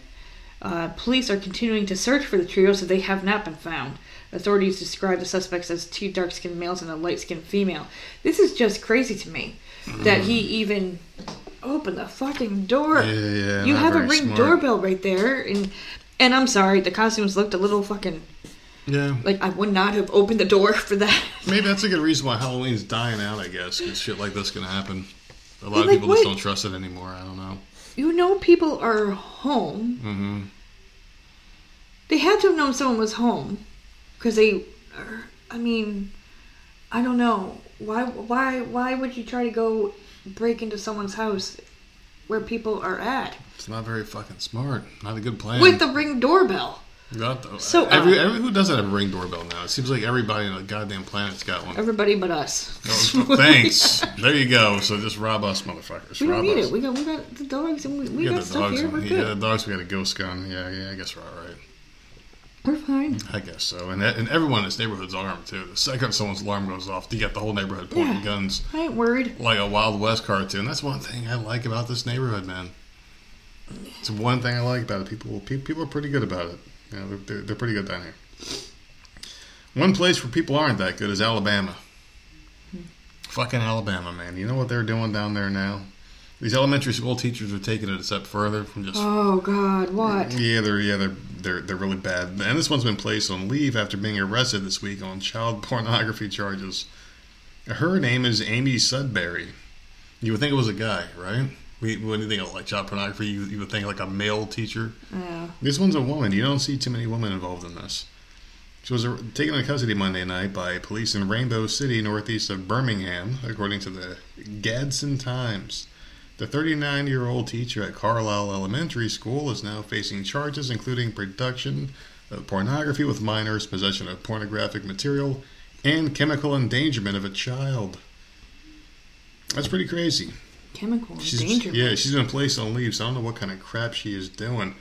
Uh, police are continuing to search for the trio, so they have not been found. Authorities describe the suspects as two dark skinned males and a light skinned female. This is just crazy to me that he even opened the fucking door. Yeah, yeah. you have a ring smart. doorbell right there, and and I'm sorry, the costumes looked a little fucking Yeah. like I would not have opened the door for that. Maybe that's a good reason why Halloween's dying out, I guess, because shit like this can happen. A lot But, of like, people what- just don't trust it anymore. I don't know. You know people are home. hmm They had to have known someone was home because they. Are, I mean, I don't know why. Why? Why would you try to go break into someone's house where people are at It's not very fucking smart. Not a good plan. with the ring doorbell? Got the- So, every, uh, every who doesn't have a ring doorbell now? It seems like everybody on the goddamn planet's got one. Everybody but us. Oh, thanks. there you go. So just rob us, motherfuckers. We don't need us. it. We got we got the dogs and we, we, got, got the stuff here. on- We're yeah, good. the dogs. We got a ghost gun. Yeah, yeah. I guess we're all right. We're fine. I guess so. And and everyone in this neighborhood's armed too. The second someone's alarm goes off, you got the whole neighborhood pointing Yeah. guns I ain't worried. like a Wild West cartoon. That's one thing I like about this neighborhood, man. It's one thing I like about it. People people are pretty good about it. You know, they're, they're, they're pretty good down here. One place where people aren't that good is Alabama. Hmm. Fucking Alabama, man. You know what they're doing down there now? These elementary school teachers are taking it a step further from just Oh God, what? yeah, they're yeah they're they're they're really bad. And this one's been placed on leave after being arrested this week on child pornography charges. Her name is Amy Sudbury. You would think it was a guy, right? We, when you think of like child pornography, you, you would think like a male teacher. Yeah. This one's a woman. You don't see too many women involved in this. She was uh, taken into custody Monday night by police in Rainbow City, northeast of Birmingham, according to the Gadsden Times. The 39 year old teacher at Carlisle Elementary School is now facing charges including production of pornography with minors, possession of pornographic material, and chemical endangerment of a child. That's pretty crazy. Chemical She's, endangerment. yeah, she's been placed on leave, so I don't know what kind of crap she is doing.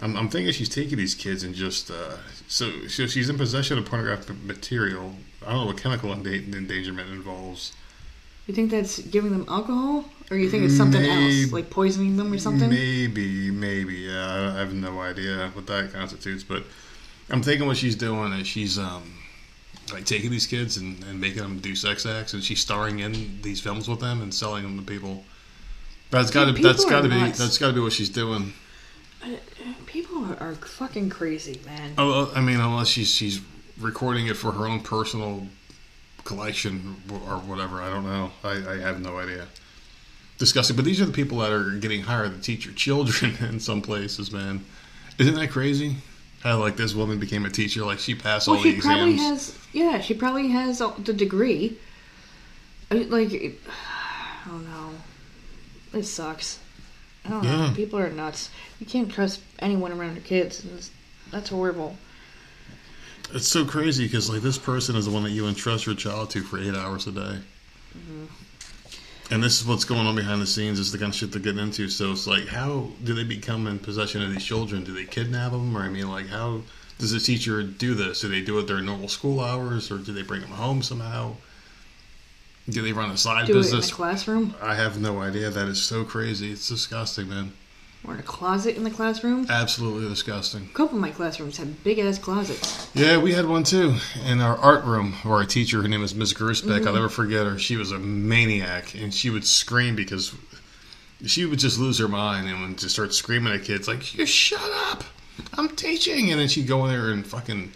I'm, I'm thinking she's taking these kids and just uh, so, so she's in possession of pornographic material. I don't know what chemical endangerment involves. You think that's giving them alcohol, or you think it's something Maybe- else, like poisoning them or something? Maybe, maybe. Yeah, I, I have no idea what that constitutes, but I'm thinking what she's doing is she's um like taking these kids and, and making them do sex acts, and she's starring in these films with them and selling them to people. That's got to that's people got to be nuts. that's got to be what she's doing. Uh, uh, people are, are fucking crazy, man. Oh, I mean, unless she's she's recording it for her own personal collection or whatever. I don't know. I, I have no idea. Disgusting. But these are the people that are getting hired to teach your children in some places, man. Isn't that crazy? How like this woman became a teacher, like she passed Well, all the she probably exams. has. Yeah, she probably has the degree. I mean, like, it- I don't know. It sucks. I don't know. People are nuts. You can't trust anyone around your kids. it's- That's horrible. It's so crazy because like this person is the one that you entrust your child to for eight hours a day. Mm-hmm. And this is what's going on behind the scenes. Is the kind of shit they're getting into. So it's like, how do they become in possession of these children? Do they kidnap them, or I mean, like, how does the teacher do this? Do they do it during normal school hours, or do they bring them home somehow? Do they run a side Do it in business? the classroom I have no idea. That is so crazy. It's disgusting, man. Or in a closet in the classroom. Absolutely disgusting. A couple of my classrooms had big ass closets. Yeah, we had one too in our art room where our teacher, her name was Miss Gersbeck, I'll mm-hmm. never forget her. She was a maniac and she would scream because she would just lose her mind and would just start screaming at kids like, "You shut up! I'm teaching!" And then she'd go in there and fucking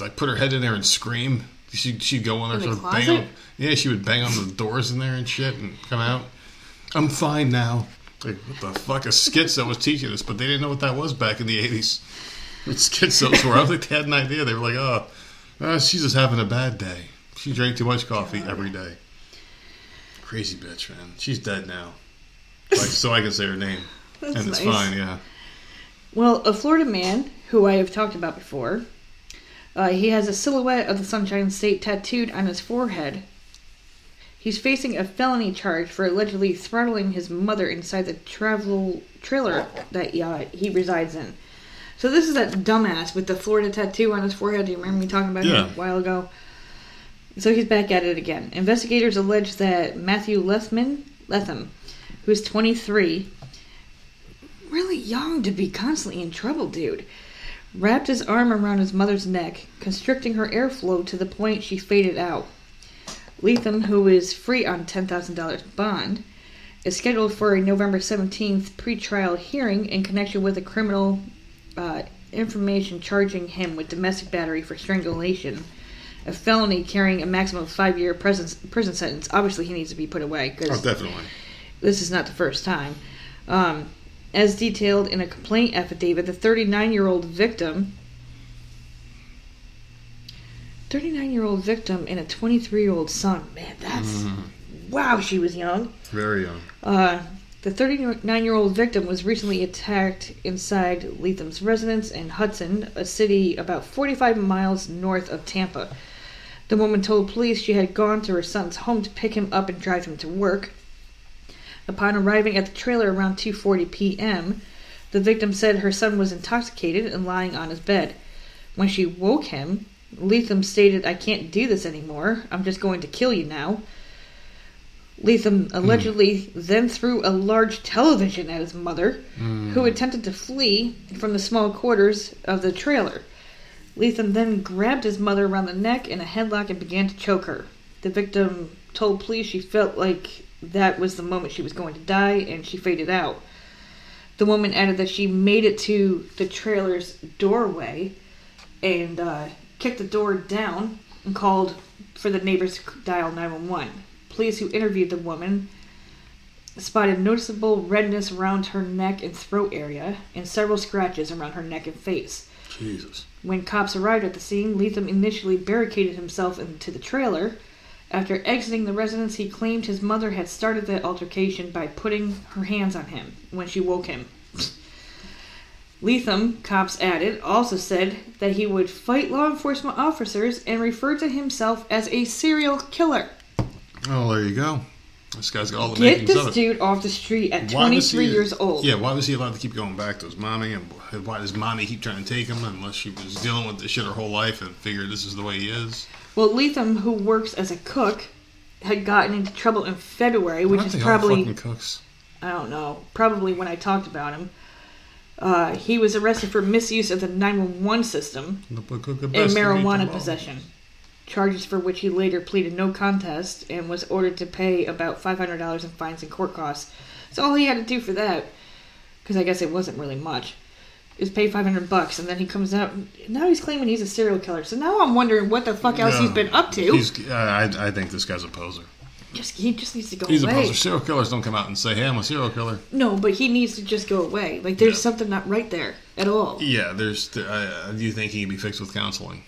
like put her head in there and scream. She she'd go in there, In the of bang on, yeah, she would bang on the doors in there and shit and come out. I'm fine now. Like what the fuck? A schizo was teaching us, but they didn't know what that was back in the '80s. What schizos were. I don't think they had an idea. They were like, oh, uh, she's just having a bad day. She drank too much coffee every day. Crazy bitch, man. She's dead now. Like, so I can say her name. That's and it's nice. fine, yeah. Well, a Florida man who I have talked about before, uh, he has a silhouette of the Sunshine State tattooed on his forehead. He's facing a felony charge for allegedly throttling his mother inside the travel trailer that uh, he resides in. So this is that dumbass with the Florida tattoo on his forehead. Do you remember me talking about Yeah. him a while ago? So he's back at it again. Investigators allege that Matthew Lethman, Leatham, who's 23, really young to be constantly in trouble, dude. Wrapped his arm around his mother's neck, constricting her airflow to the point she faded out. Leatham, who is free on $10,000 bond, is scheduled for a November 17th pretrial hearing in connection with a criminal uh, information charging him with domestic battery for strangulation, a felony carrying a maximum of five year prison, prison sentence. Obviously, he needs to be put away Oh, definitely. this is not the first time. Um, as detailed in a complaint affidavit, the 39 year old victim. 39 year old victim and a 23 year old son. Man, that's. Wow, she was young. Very young. Uh, the 39 year old victim was recently attacked inside Leatham's residence in Hudson, a city about 45 miles north of Tampa. The woman told police she had gone to her son's home to pick him up and drive him to work. Upon arriving at the trailer around 2:40 p.m., the victim said her son was intoxicated and lying on his bed. When she woke him, Leatham stated, "I can't do this anymore. I'm just going to kill you now." Leatham allegedly then threw a large television at his mother, who attempted to flee from the small quarters of the trailer. Leatham then grabbed his mother around the neck in a headlock and began to choke her. The victim told police she felt like that was the moment she was going to die and she faded out. The woman added that she made it to the trailer's doorway and uh, kicked the door down and called for the neighbors to dial 911. Police who interviewed the woman spotted noticeable redness around her neck and throat area and several scratches around her neck and face. Jesus. When cops arrived at the scene, Leatham initially barricaded himself into the trailer. After exiting the residence, he claimed his mother had started the altercation by putting her hands on him when she woke him. Leatham, cops added, also said that he would fight law enforcement officers and referred to himself as a serial killer. Oh, there you go. This guy's got all the Get makings of this it. dude off the street at Why was 23 he- years old. Yeah, why was he allowed to keep going back to his mommy? And why does mommy keep trying to take him unless she was dealing with this shit her whole life and figured this is the way he is? Well, Leatham, who works as a cook, had gotten into trouble in February, which Aren't is they all probably fucking cooks. I don't know, probably when I talked about him. Uh, he was arrested for misuse of the 911 system The cook the and best to meet marijuana possession. Charges for which he later pleaded no contest and was ordered to pay about $500 in fines and court costs. So all he had to do for that, because I guess it wasn't really much, is pay 500 bucks, and then he comes out. Now he's claiming he's a serial killer. So now I'm wondering what the fuck else he's been up to. He's, uh, I, I think this guy's a poser. Just he just needs to go He's a away. poser. Serial killers don't come out and say, "Hey, I'm a serial killer." No, but he needs to just go away. Like there's Yeah. something not right there at all. Yeah, there's. Uh, do you think he can be fixed with counseling?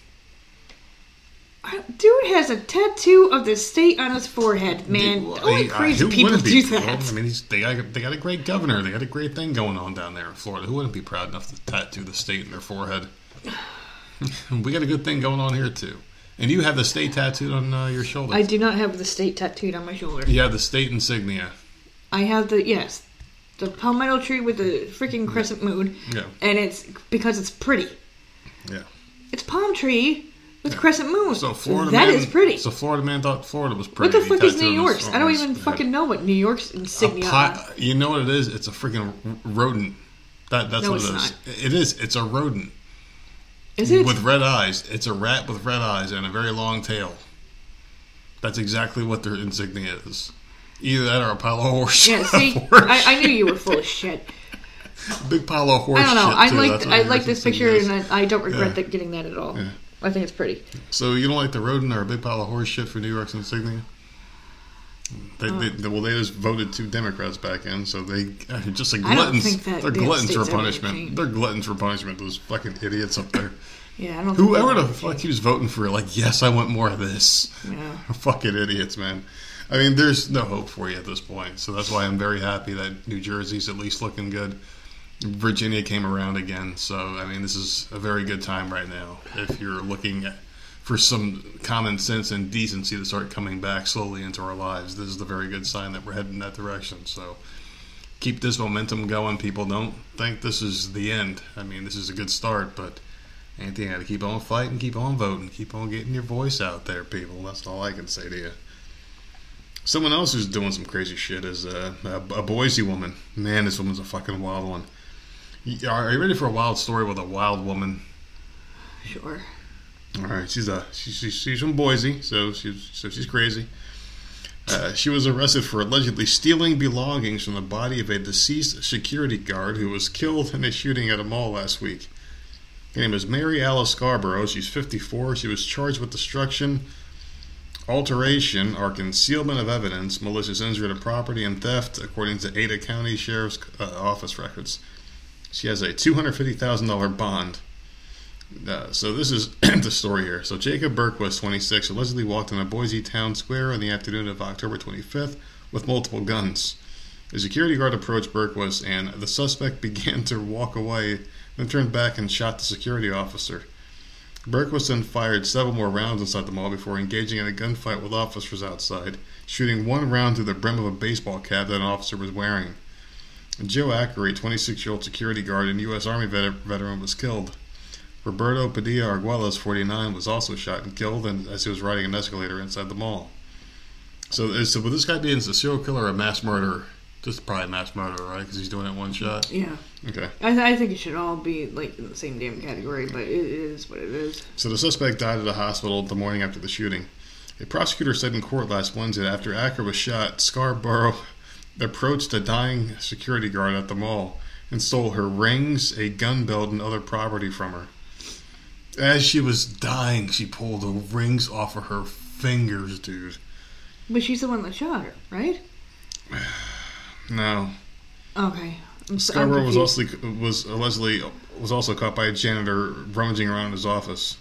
I- Dude has a tattoo of the state on his forehead, man. Well, Only uh, crazy who people wouldn't do that. Well, I mean, he's, they got they got a great governor. They got a great thing going on down there in Florida. Who wouldn't be proud enough to tattoo the state in their forehead? we got a good thing going on here too. And you have the state tattooed on uh, your shoulder. I do not have the state tattooed on my shoulder. You have the state insignia. I have the yes, the palmetto tree with the freaking crescent moon, Yeah, and it's because it's pretty. yeah. It's palm tree with crescent moon. So Florida That man, is pretty. So Florida man thought Florida was pretty. what the fuck is New York's? I don't even head. fucking know what New York's insignia. pi- you know what it is? It's a freaking rodent. That that's No, what it it is. Not. It is. It's a rodent is it? with red eyes. It's a rat with red eyes and a very long tail. That's exactly what their insignia is. Either that or a pile of horse. yeah. See, I, I knew you were full of shit. big pile of horse. I don't know. shit, I like I like this picture, is. and I, I don't regret Yeah. that getting that at all. Yeah. I think it's pretty. So you don't like the rodent or a big pile of horse shit for New York's insignia? They, Uh. they, well, they just voted two Democrats back in, so they just like gluttons. They're gluttons for punishment. They're gluttons for punishment. Those fucking idiots up there. Yeah, I don't. Whoever the fuck he was voting for, like, yes, I want more of this. Yeah. Fucking idiots, man. I mean, there's no hope for you at this point. So that's why I'm very happy that New Jersey's at least looking good. Virginia came around again. So, I mean, this is a very good time right now. If you're looking at, for some common sense and decency to start coming back slowly into our lives, this is a very good sign that we're heading in that direction. So keep this momentum going. People don't think this is the end. I mean, this is a good start, but Anthony, got to keep on fighting, keep on voting, keep on getting your voice out there, people. That's all I can say to you. Someone else who's doing some crazy shit is uh, a, a Boise woman. Man, this woman's a fucking wild one. Are you ready for a wild story with a wild woman? Sure. All right, she's a she's, she's, she's from Boise, so she's so she's crazy. Uh, she was arrested for allegedly stealing belongings from the body of a deceased security guard who was killed in a shooting at a mall last week. Her name is Mary Alice Scarborough. She's 54. She was charged with destruction, alteration, or concealment of evidence, malicious injury to property, and theft, according to Ada County Sheriff's uh, Office records. She has a $250,000 bond. Uh, so this is the story here. So Jacob Bergquist, 26, allegedly walked in a Boise town square on the afternoon of October 25th with multiple guns. A security guard approached Bergquist, and the suspect began to walk away, then turned back and shot the security officer. Bergquist then fired several more rounds inside the mall before engaging in a gunfight with officers outside, shooting one round through the brim of a baseball cap that an officer was wearing. Jo Ackery, 26 year old security guard and U.S. Army vet- veteran, was killed. Roberto Padilla Arguelles, 49, was also shot and killed and as he was riding an escalator inside the mall. So, uh, so with this guy being a serial killer or a mass murderer? Just probably a mass murderer, right? Because he's doing it one shot. Yeah. Okay. I, th- I think it should all be like in the same damn category, but it is what it is. So the suspect died at a hospital the morning after the shooting. A prosecutor said in court last Wednesday that after Acker was shot, Scarborough approached a dying security guard at the mall and stole her rings, a gun belt, and other property from her. As she was dying, she pulled the rings off of her fingers, dude. But she's the one that shot her, right? No. Okay. I'm Scarborough was also was allegedly was also caught by a janitor rummaging around in his office.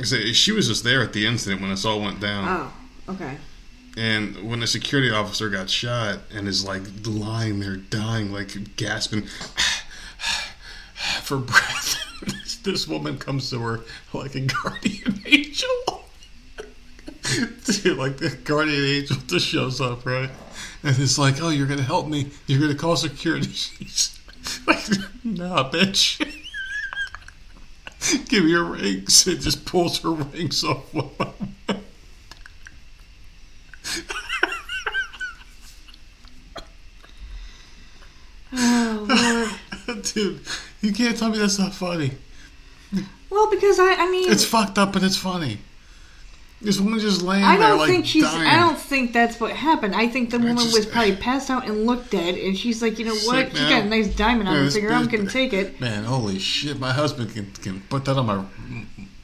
I say she was just there at the incident when this all went down, Oh, okay. and when the security officer got shot and is like lying there dying, like gasping for breath. This, woman comes to her like a guardian angel. Dude, like the guardian angel just shows up, right? And it's like, oh, you're gonna help me. You're gonna call security. She's like, nah, bitch. Give me your rings. It just pulls her rings off. Oh, Lord. Dude, you can't tell me that's not funny. Well, because I, I mean, It's fucked up, but it's funny. This woman just laying I there don't like think she's. dying. I don't think that's what happened. I think the woman just- was probably passed out and looked dead, and she's like, you know what? Sick She got a nice diamond on her finger. I'm gonna take it. Man, holy shit! My husband can can put that on my,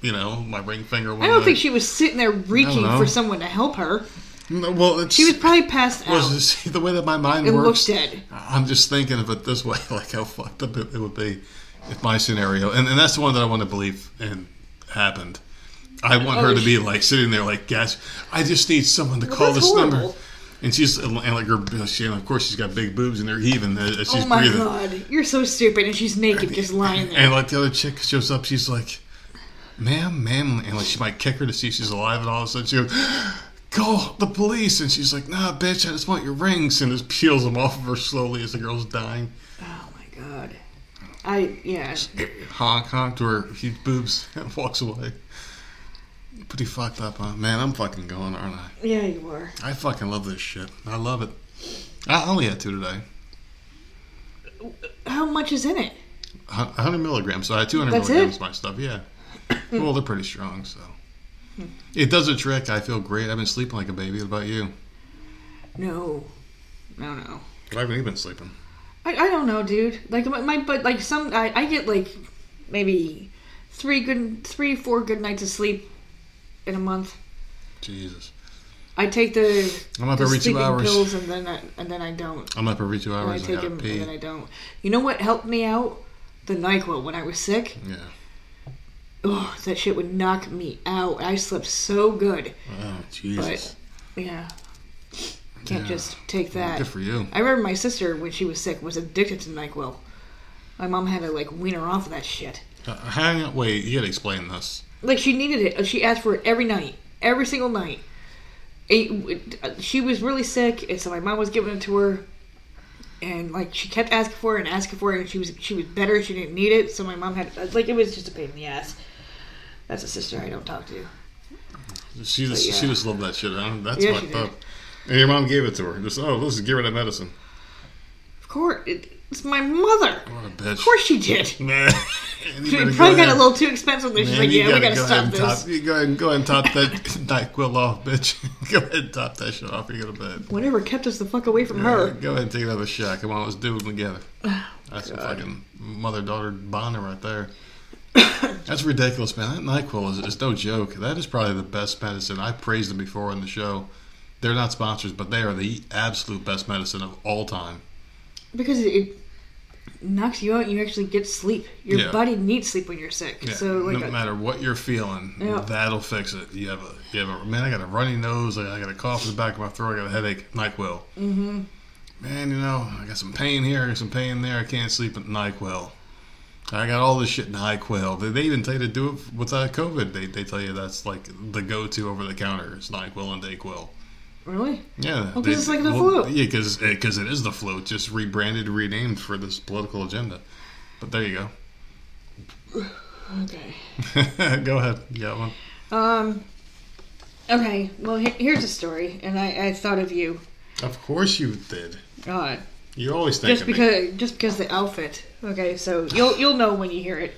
you know, my ring finger. I don't think she was sitting there reaching for someone to help her. No, well, it's, She was probably passed out was see, the way that my mind and works. looked dead. I'm just thinking of it this way, like how fucked up it, it would be if my scenario, and, and that's the one that I want to believe in happened. I want Oh, her to be like sitting there, like, gas. I just need someone to Well, call this number. And she's and like her, she, and of course she's got big boobs and they're heaving as as she's oh my breathing. god, you're so stupid, and she's naked, just lying there. And like the other chick shows up, she's like, "Ma'am, ma'am," and like she might kick her to see if she's alive, and all of a sudden she goes, "Call the police!" And she's like, "Nah, bitch, I just want your rings," and just peels them off of her slowly as the girl's dying. Oh my god. I yeah. Honk, honk to her huge boobs, and walks away. Pretty fucked up, huh? Man, I'm fucking going, aren't I? Yeah, you are. I fucking love this shit. I love it. I only had two today. How much is in it? 100 milligrams. So I had 200 That's milligrams it? of my stuff. Yeah. well, they're pretty strong. So hmm. it does a trick. I feel great. I've been sleeping like a baby. What about you? No, no, no. I haven't even been sleeping? I, I don't know, dude. Like my, my but like some I, I get like maybe three good three four good nights of sleep in a month. Jesus. I take the, I'm up the every two hours. pills and then I, and then I don't. I'm up every two hours. and I, take gotta them pee. and then I don't. You know what helped me out? The Nyquil when I was sick. Yeah. Oh, that shit would knock me out. I slept so good. Oh, Jesus. Yeah, can't Yeah. just take that. Good for you. I remember my sister when she was sick was addicted to Nyquil. My mom had to like wean her off of that shit. Uh, hang on. Wait, you gotta explain this. Like she needed it. She asked for it every night, every single night. It- it- she was really sick, and so my mom was giving it to her. And like she kept asking for it and asking for it, and she was she was better. She didn't need it, so my mom had like it was just a pain in the ass. That's a sister I don't talk to. She just, But, she yeah. just loved that shit. Huh? That's Yeah, fucked up. And your mom gave it to her. Just oh, listen, get rid of medicine. Of course, it, it's my mother. What a bitch. Of course she did. Man, you She probably go got a little too expensive. Then she's Man, like, you "Yeah, we gotta gotta go stop ahead and this." top. You go ahead and go ahead and top that Nyquil off, bitch. go ahead and top that shit off. You go to bed. Whatever kept us the fuck away from Yeah, her. Go ahead and take another shot. Come on, let's do it together. Oh, That's a fucking mother daughter bonding right there. That's ridiculous, man. That NyQuil is, is no joke. That is probably the best medicine. I praised them before on the show. They're not sponsors, but they are the absolute best medicine of all time. Because it, knocks you out you actually get sleep. Your Yeah. body needs sleep when you're sick. Yeah, So like no a- matter what you're feeling, Yeah. that'll fix it. You have a, you have a man. I got a runny nose. I got a cough in the back of my throat. I got a headache. Nyquil. Mm-hmm. Man, you know, I got some pain here. I got some pain there. I can't sleep at Nyquil. I got all this shit in Nyquil. They, they even tell you to do it with uh, COVID. They, they tell you that's like the go-to over the counter is Nyquil and Dayquil. Really? Yeah, Well, 'cause they- it's like the well, flu. Yeah, because it is the flu, just rebranded, renamed for this political agenda. But there you go. Okay. go. ahead. You got one. Um. Okay. Well, he- here's a story, and I, I thought of you. Of course you did. God. You always think Just of me. because, just because the outfit. Okay, so you'll you'll know when you hear it.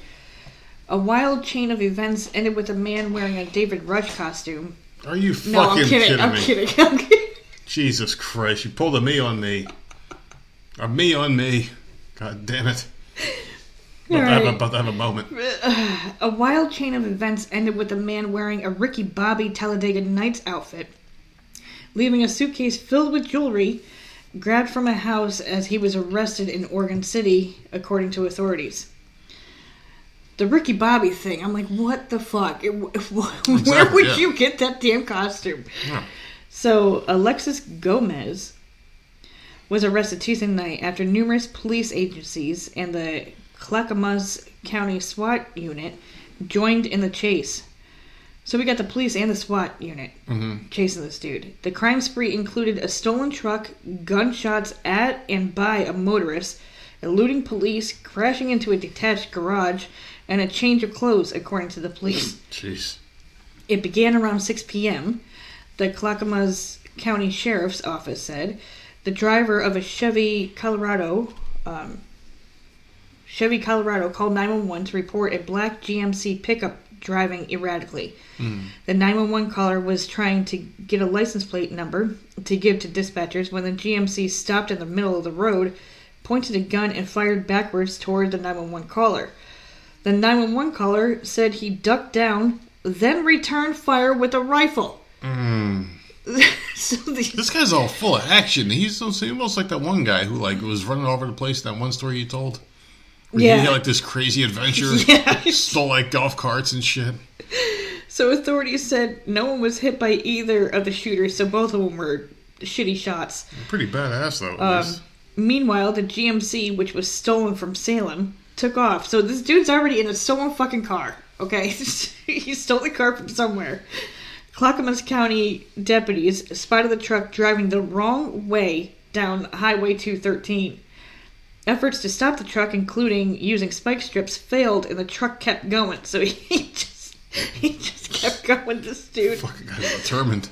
A wild chain of events ended with a man wearing a David Rush costume. Are you fucking No, I'm kidding. kidding I'm me? kidding. I'm kidding. Jesus Christ! You pulled a me on me. A me on me. God damn it! All About, to have a- about to have a moment. A wild chain of events ended with a man wearing a Ricky Bobby Talladega Nights outfit, leaving a suitcase filled with jewelry grabbed from a house as he was arrested in Oregon City, according to authorities. The Ricky Bobby thing, I'm like, what the fuck? It- Where would yeah. you get that damn costume? Yeah. So, Alexis Gomez was arrested Tuesday night after numerous police agencies and the Clackamas County SWAT unit joined in the chase. So we got the police and the SWAT unit Mhm. chasing this dude. The crime spree included a stolen truck, gunshots at and by a motorist, eluding police, crashing into a detached garage, and a change of clothes, according to the police. Jeez. It began around 6 p.m. The Clackamas County Sheriff's Office said the driver of a Chevy Colorado, um, Chevy Colorado, called 911 to report a black GMC pickup driving erratically. The 911 caller was trying to get a license plate number to give to dispatchers when the GMC stopped in the middle of the road, pointed a gun, and fired backwards toward the 911 caller. The 911 caller said he ducked down, then returned fire with a rifle. Mm. so the, This guy's all full of action. He's almost- like that one guy who like was running all over the place. That one story you told. Yeah. He had like this crazy adventure. Yeah. Stole like golf carts and shit. so authorities said no one was hit by either of the shooters, so both of them were shitty shots. Pretty badass though. Um, meanwhile, the GMC, which was stolen from Salem, took off. So this dude's already in a stolen fucking car. Okay, he stole the car from somewhere. Clackamas County deputies spotted the truck driving the wrong way down Highway 213. Efforts to stop the truck, including using spike strips, failed, and the truck kept going. So he just he just kept going. This dude. Fucking guy's determined.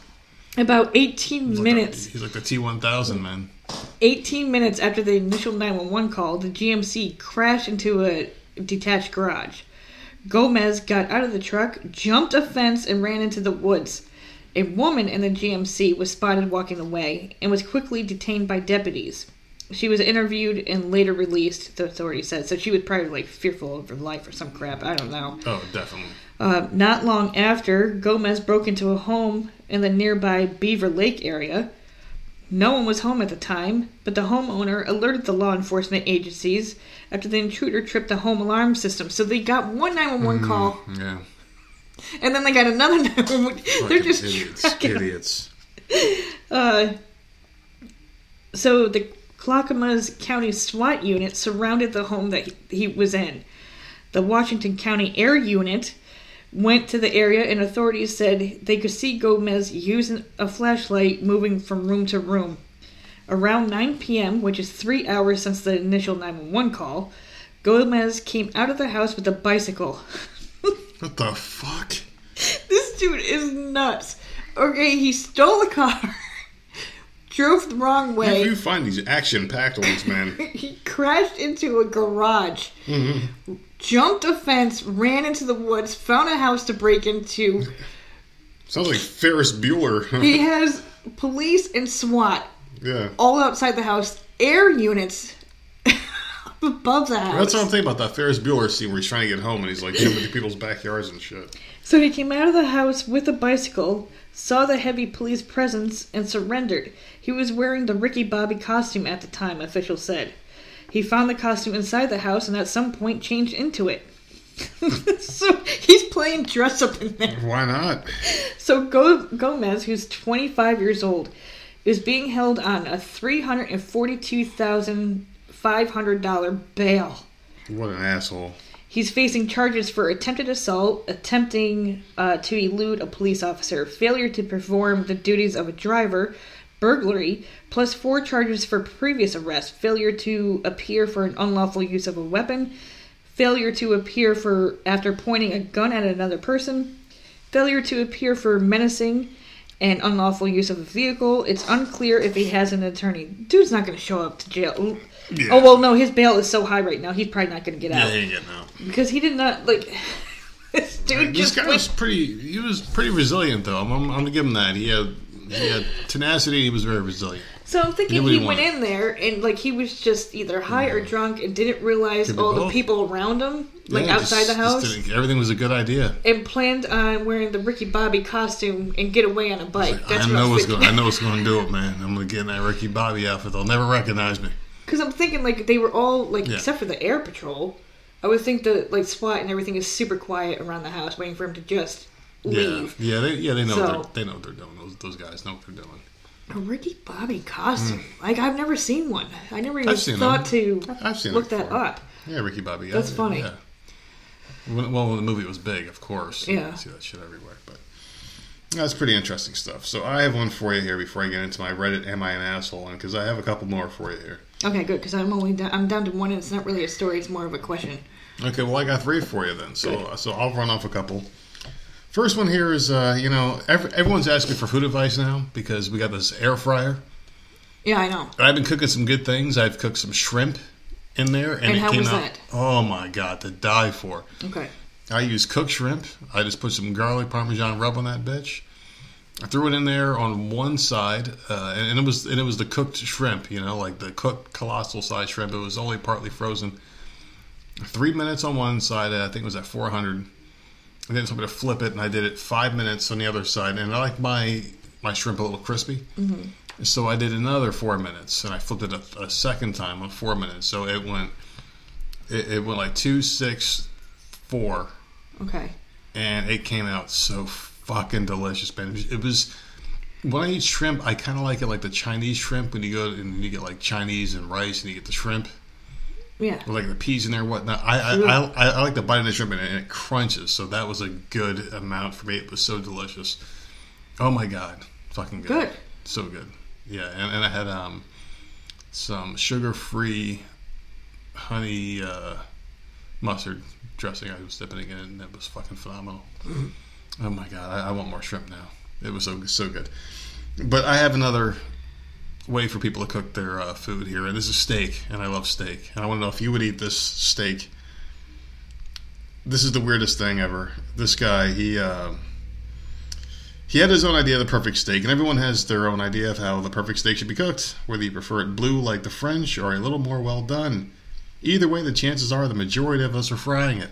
About 18 He's like minutes. he's like the T one thousand man. 18 minutes after the initial 911 call, the GMC crashed into a detached garage. Gomez got out of the truck, jumped a fence, and ran into the woods. A woman in the GMC was spotted walking away and was quickly detained by deputies. She was interviewed and later released, the authorities said. So she was probably like fearful of her life or some crap. I don't know. Oh, definitely. Uh, not long after, Gomez broke into a home in the nearby Beaver Lake area. No one was home at the time, but the homeowner alerted the law enforcement agencies after the intruder tripped the home alarm system. So they got one 911 call, Yeah. and then they got another 911. They're just idiots. Idiots. Uh, so the Clackamas County SWAT unit surrounded the home that he, he was in. The Washington County Air Unit went to the area, and authorities said they could see Gomez using a flashlight moving from room to room. Around 9 p.m., which is three hours since the initial 911 call, Gomez came out of the house with a bicycle. What the fuck? This dude is nuts. Okay, he stole a car, drove the wrong way. do you find these action-packed ones, man? He crashed into a garage, Mm-hmm. Jumped a fence, ran into the woods, found a house to break into. Sounds like Ferris Bueller. He has police and SWAT yeah. all outside the house, air units above the house. That's what I'm thinking about that Ferris Bueller scene where he's trying to get home and he's like jumping into people's backyards and shit. So he came out of the house with a bicycle, saw the heavy police presence, and surrendered. He was wearing the Ricky Bobby costume at the time, officials said. He found the costume inside the house and at some point changed into it. so he's playing dress up in there. Why not? So Go- Gomez, who's 25 years old, is being held on a $342,500 bail. What an asshole. He's facing charges for attempted assault, attempting uh, to elude a police officer, failure to perform the duties of a driver, burglary, plus four charges for previous arrest, failure to appear for an unlawful use of a weapon, failure to appear for after pointing a gun at another person, failure to appear for menacing and unlawful use of a vehicle. It's unclear if he has an attorney. Dude's not going to show up to jail. Yeah. Oh well, no, his bail is so high right now. He's probably not going to get Yeah, out he ain't getting out. because he did not like. this dude This just guy went- was pretty. He was pretty resilient, though. I'm, I'm, I'm gonna give him that. He had he had tenacity. He was very resilient. So I'm thinking he he went in there and like he was just either high or drunk and didn't realize all the people around him, like Yeah, outside just- the house, everything was a good idea. and planned on wearing the Ricky Bobby costume and get away on a bike. That's I know what's going. I know what's going to do it, man. I'm going to get in that Ricky Bobby outfit. They'll never recognize me. Because I'm thinking like they were all like Yeah. except for the air patrol. I would think the like SWAT and everything is super quiet around the house, waiting for him to just leave. Yeah, yeah, they, yeah. They know So- they know what they're doing. Those guys know what they're doing. A Ricky Bobby costume. Hmm. Like I've never seen one. I never even thought them. to I've look that up. Yeah, Ricky Bobby. yeah, That's funny. Yeah. When, well, when the movie was big, of course. Yeah. see that shit everywhere. But that's pretty interesting stuff. So I have one for you here before I get into my Reddit "Am I an asshole?" one because I have a couple more for you here. Okay, good. Because I'm only down, I'm down to one, and it's not really a story. It's more of a question. Okay, well I got three for you then. So so I'll run off a couple. First one here is uh, you know every, everyone's asking for food advice now because we got this air fryer. Yeah, I know. I've been cooking some good things. I've cooked some shrimp in there, and, And it how came was out. that? Oh my god, to die for! Okay. I use cooked shrimp. I just put some garlic parmesan rub on that bitch. I threw it in there on one side, uh, and, and it was and it was the cooked shrimp. You know, like the cooked colossal size shrimp. It was only partly frozen. Three minutes on one side. I think it was at 400. And then told me to flip it, and I did it five minutes on the other side. And I like my my shrimp a little crispy. Mm-hmm. So I did another four minutes, and I flipped it a, a second time on four minutes. So it went, it, it went like two, six, four, Okay. and it came out so fucking delicious, man. It was when I eat shrimp, I kind of like it like the Chinese shrimp when you go and you get like Chinese and rice, and you get the shrimp Yeah. with like the peas in there, whatnot. I I, I, I, I like the bite of the shrimp and it, and it crunches, so that was a good amount for me. It was so delicious. Oh my god, fucking good, Good. so good. Yeah, and, and I had um some sugar-free honey uh, mustard dressing. I was dipping it in, and it was fucking phenomenal. Oh my god, I, I want more shrimp now. It was so so good. But I have another way for people to cook their uh, food here, and this is steak, and I love steak. And I want to know if you would eat this steak. This is the weirdest thing ever. This guy, he uh, he had his own idea of the perfect steak, and everyone has their own idea of how the perfect steak should be cooked. Whether you prefer it blue like the French or a little more well done. Either way, the chances are the majority of us are frying it.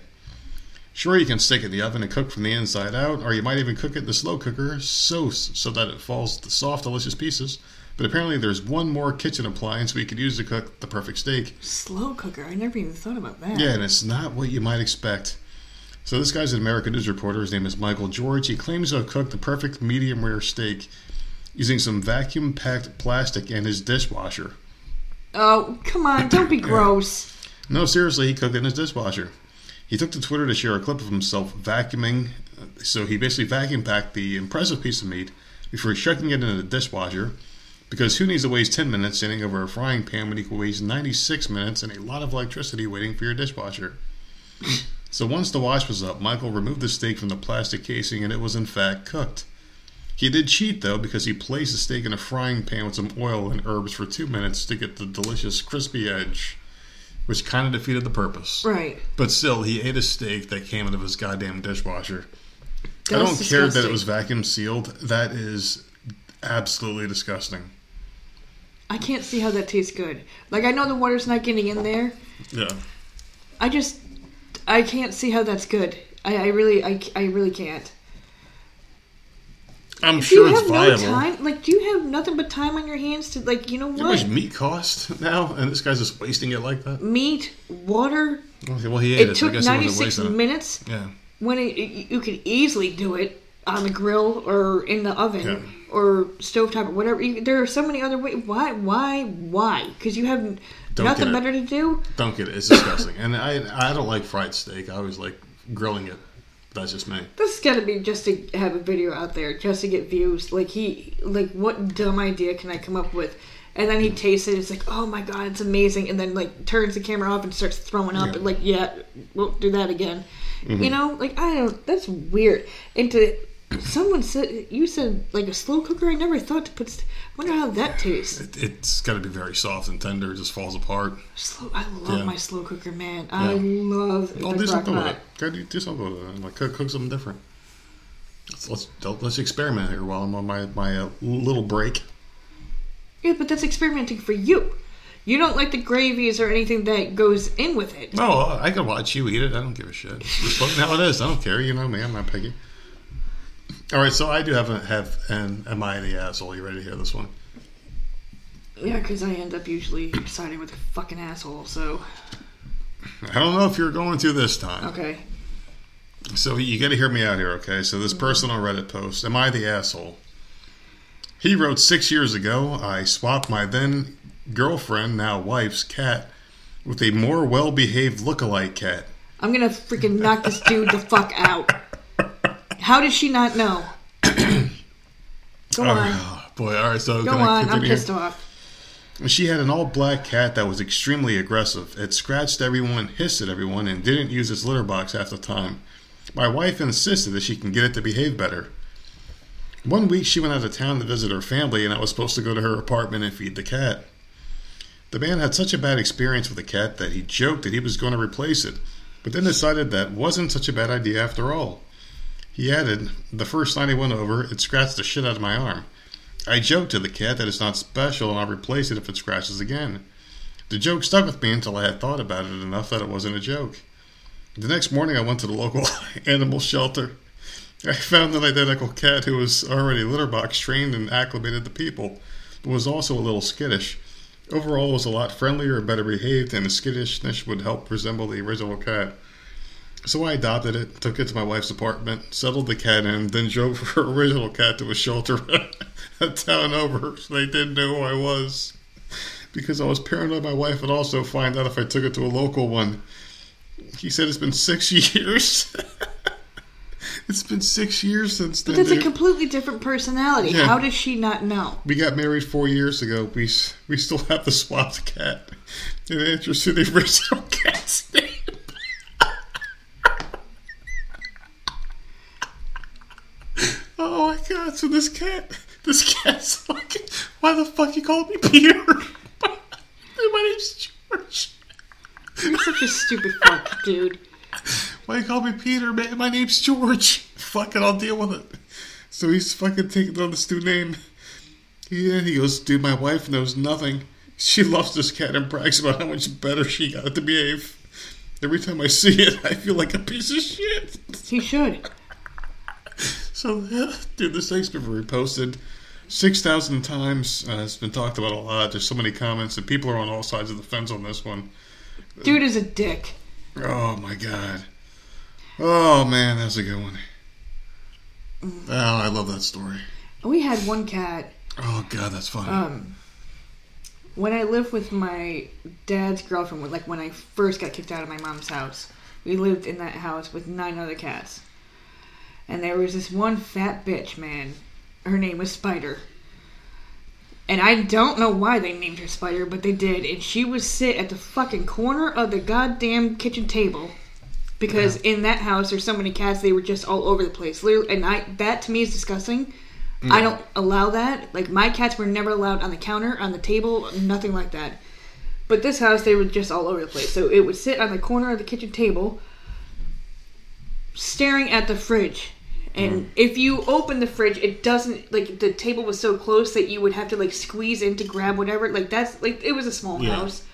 Sure, you can stick it in the oven and cook from the inside out, or you might even cook it in the slow cooker so so that it falls to soft, delicious pieces. But apparently, there's one more kitchen appliance we could use to cook the perfect steak. Slow cooker. I never even thought about that. Yeah, and it's not what you might expect. So this guy's an American news reporter. His name is Michael George. He claims to have cooked the perfect medium rare steak using some vacuum packed plastic and his dishwasher. Oh, come on. Don't be gross. No, seriously, he cooked it in his dishwasher. He took to Twitter to share a clip of himself vacuuming. So he basically vacuum packed the impressive piece of meat before chucking it in the dishwasher. Because who needs to waste 10 minutes standing over a frying pan when you can waste 96 minutes and a lot of electricity waiting for your dishwasher? so once the wash was up, Michael removed the steak from the plastic casing and it was in fact cooked. He did cheat though because he placed the steak in a frying pan with some oil and herbs for two minutes to get the delicious crispy edge, which kind of defeated the purpose. Right. But still, he ate a steak that came out of his goddamn dishwasher. I don't care that it was vacuum sealed. That is absolutely disgusting. I can't see how that tastes good. Like I know the water's not getting in there. Yeah. I just I can't see how that's good. I, I really I, I really can't. I'm Do sure you it's have viable. no time? Like, do you have nothing but time on your hands to like? You know know how much what? meat cost now? And this guy's just wasting it like that? Meat, water. Okay, well, he ate it, It so I took guess he ninety wasn't six wasting it. minutes. Yeah. When it, it- you could easily do it on the grill or in the oven Yeah. or stovetop or whatever. There are so many other ways. Why? Why? Why? Because you have Don't nothing better to do. Don't get it. It's disgusting. and I I don't like fried steak. I always like grilling it. That's just me. This has got to be just to have a video out there, just to get views. Like he, like what dumb idea can I come up with? And then he tastes it. It's like, oh my god, it's amazing. And then like turns the camera off and starts throwing up. Yeah. And like, yeah, won't do that again. Mm-hmm. You know, like I don't. That's weird. And to someone said you said like a slow cooker. I never thought to put. st- Wonder how that tastes. It, it's got to be very soft and tender. It just falls apart. Slow. I love Yeah. my slow cooker, man. I Yeah. love. I'll the do something with it. Gotta do, do something with it. Like cook, cook something different. Let's let's, let's experiment here while I'm on my my uh, little break. Yeah, but that's experimenting for you. You don't like the gravies or anything that goes in with it. No, I can watch you eat it. I don't give a shit. Just fucking how it is. I don't care. You know me. I'm not picky. All right, so I do have a, have an am I the asshole? You ready to hear this one? Yeah, because I end up usually siding with a fucking asshole. So I don't know if you're going to this time. okay, So you got to hear me out here, okay? So this mm-hmm. person on Reddit post, am I the asshole? He wrote six years ago, I swapped my then girlfriend, now wife's cat, with a more well-behaved look-alike cat. I'm gonna freaking knock this dude the fuck out. How did she not know? Go oh, on, Oh, boy, all right. So go I on. I'm continue? pissed off. She had an all-black cat that was extremely aggressive. It scratched everyone, hissed at everyone, and didn't use its litter box half the time. My wife insisted that she can get it to behave better. One week she went out of town to visit her family, and I was supposed to go to her apartment and feed the cat. The man had such a bad experience with the cat that he joked that he was going to replace it, but then decided that wasn't such a bad idea after all. He added, The first night he went over, it scratched the shit out of my arm. I joked to the cat that it's not special and I'll replace it if it scratches again. The joke stuck with me until I had thought about it enough that it wasn't a joke. The next morning I went to the local animal shelter. I found an identical cat who was already litter box trained and acclimated to people, but was also a little skittish. Overall, it was a lot friendlier and better behaved, and the skittishness would help resemble the original cat. So I adopted it, took it to my wife's apartment, settled the cat in, then drove her original cat to a shelter a town over so they didn't know who I was. Because I was paranoid my wife would also find out if I took it to a local one. He said it's been six years. it's been six years since But then. that's a completely different personality. Yeah. How does she not know? we got married four years ago. We we still have the swapped cat. In interest in the original cat's name. So this cat, this cat's fucking. Why the fuck you call me Peter? My name's George. You're such a stupid fuck, dude. Why you call me Peter, man? My name's George. Fuck it, I'll deal with it. So he's fucking taking on this new name. Yeah, he goes, dude, my wife knows nothing. She loves this cat and brags about how much better she got it to behave. Every time I see it, I feel like a piece of shit. He should. So, dude, this thing's been reposted 6,000 times. Uh, it's been talked about a lot. There's so many comments, and people are on all sides of the fence on this one. Dude is a dick. Oh my god. Oh man, that's a good one. Oh, I love that story. We had one cat. Oh god, that's funny. Um, when I lived with my dad's girlfriend, like when I first got kicked out of my mom's house, we lived in that house with nine other cats. And there was this one fat bitch, man. Her name was Spider. And I don't know why they named her Spider, but they did. And she would sit at the fucking corner of the goddamn kitchen table. Because in that house, there's so many cats, they were just all over the place. Literally, and I that to me is disgusting. I mm. don't allow that. Like my cats were never allowed on the counter, on the table, nothing like that. But this house, they were just all over the place. So it would sit on the corner of the kitchen table, staring at the fridge. And mm. if you open the fridge, it doesn't like the table was so close that you would have to like squeeze in to grab whatever. Like that's like it was a small Yeah. house.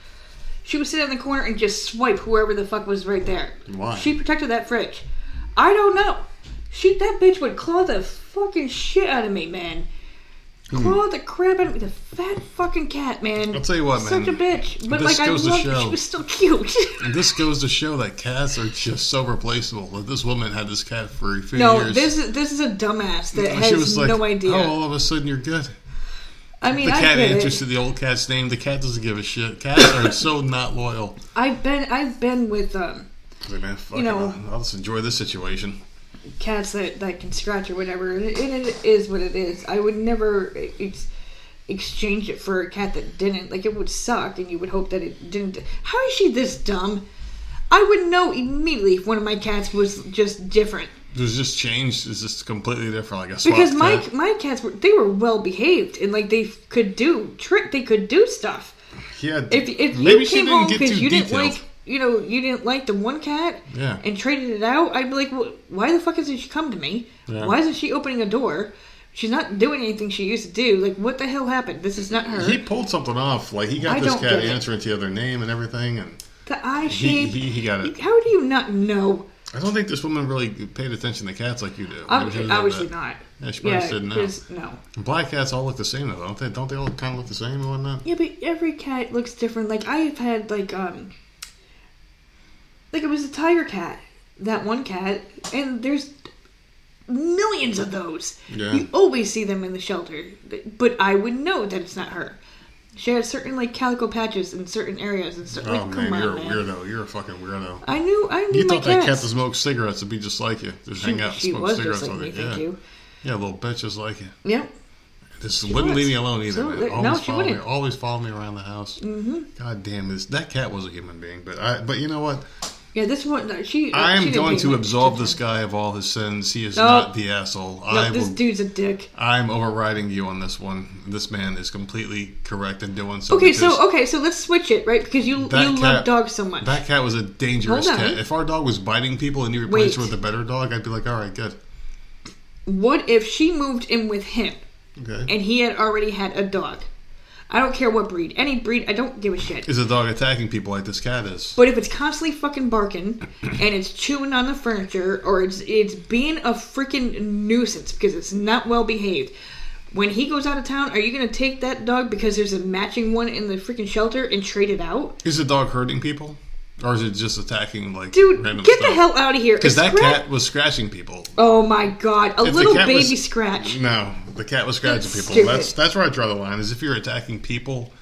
She would sit in the corner and just swipe whoever the fuck was right there. Why? She protected that fridge. I don't know. She that bitch would claw the fucking shit out of me, man. Claw the crap out of me. The fat fucking cat, man. Hmm. I'll tell you what, man. Such a bitch. But This like I goes to loved show. She was still cute. And this goes to show that cats are just so replaceable. That this woman had this cat for a few no, years. this is this is a dumbass that And has she was like, no idea. "Oh, all of a sudden you're good." I mean, The I cat get answers it. to the old cat's name. The cat doesn't give a shit. Cats are so not loyal. I've been I've been with um Like, man, fuck You it, know- I'll, I'll just enjoy this situation. Cats that, that can scratch or whatever, and it, it is what it is. I would never ex- exchange it for a cat that didn't. Like, it would suck, and you would hope that it didn't. How is she this dumb? I would know immediately if one of my cats was just different. It was just changed. It's just completely different. Like a Because my cat. my cats were they were well behaved and like they could do trick they could do stuff. Yeah, If if maybe you she came home because you didn't like you know you didn't like the one cat Yeah. and traded it out, I'd be like, well, why the fuck isn't she come to me? Yeah. Why isn't she opening a door? She's not doing anything she used to do. Like, what the hell happened? This is not her. He pulled something off. Like he got I this cat answering to the other name and everything, and the eye he, shape. he, he got it. How do you not know? I don't think this woman really paid attention to cats like you do. Maybe Ob- she doesn't Obviously not. Yeah, she probably didn't know. 'cause- no. Black cats all look the same though, don't they? Don't they all kind of look the same and whatnot? Yeah, but every cat looks different. Like I've had like um, like it was a tiger cat, that one cat, and there's millions of those. Yeah. You always see them in the shelter, but I would know that it's not her. She had certain like calico patches in certain areas and stuff. Oh come man, on, you're a man. weirdo. You're a fucking weirdo. I knew, I knew You thought that cat cats. to smoke cigarettes would be just like you. Just she, hang out and she smoke cigarettes like all me. day. Thank yeah. you. Yeah, little bitch just like you. Yep. This She wouldn't was. leave me alone either, So, man. no, Always she follow me. wouldn't. Always follow me around the house. hmm God damn this! That cat was a human being, but I. But you know what? Yeah, this one. She. I am going to absolve this guy of all his sins. He is No. not the asshole. No, I this will. dude's a dick. I'm overriding you on this one. This man is completely correct in doing so. Okay, so okay, so let's switch it, right? Because you you cat- love dogs so much. That cat was a dangerous cat. If our dog was biting people and you replaced her with a better dog, I'd be like, all right, good. What if she moved in with him Okay. and he had already had a dog? I don't care what breed, any breed, I don't give a shit. Is a dog attacking people like this cat is? But if it's constantly fucking barking and it's chewing on the furniture or it's it's being a freaking nuisance because it's not well behaved. When he goes out of town, are you gonna take that dog because there's a matching one in the freaking shelter and trade it out? Is the dog hurting people, or is it just attacking like Dude, random get stuff? the hell out of here. Because that cat was scratching people. Oh my god, a If little baby was- scratch. No, the cat was scratching That's people. stupid. That's that's where I draw the line. Is if you're attacking people.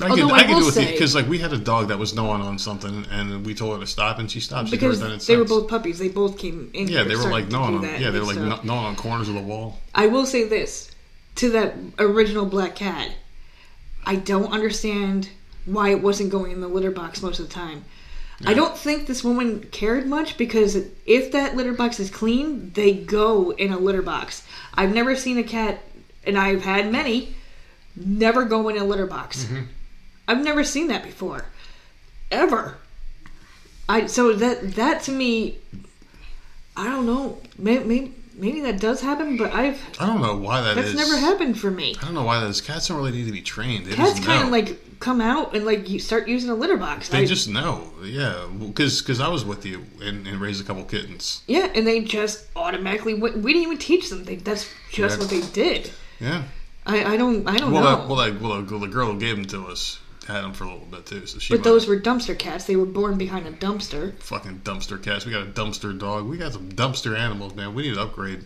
I Although could, I I could will do with say- because like we had a dog that was gnawing on something and we told her to stop and she stopped. She Because it they were both puppies. They both came in. Yeah, they were like gnawing on. Yeah, they were like stuff. gnawing on corners of the wall. I will say this to that original black cat. I don't understand why it wasn't going in the litter box most of the time. I don't think this woman cared much because if that litter box is clean, they go in a litter box. I've never seen a cat, and I've had many, never go in a litter box. Mm-hmm. I've never seen that before, ever. I so that that to me, I don't know. Maybe maybe, maybe that does happen, but I've I don't know why that that's is. never happened for me. I don't know why that is. Cats don't really need to be trained. They Cats kind of like come out and like you start using a litter box. They I- just know. Yeah, because because I was with you and, and raised a couple kittens. yeah, and they just automatically went, we didn't even teach them. They, that's just what they did. Yeah. I, I don't I don't Well, know. that, well, that, well, the- girl who gave them to us had them for a little bit too. So she but those were dumpster cats. They were born behind a dumpster. fucking dumpster cats. We got a dumpster dog. We got some dumpster animals, man. We need to upgrade.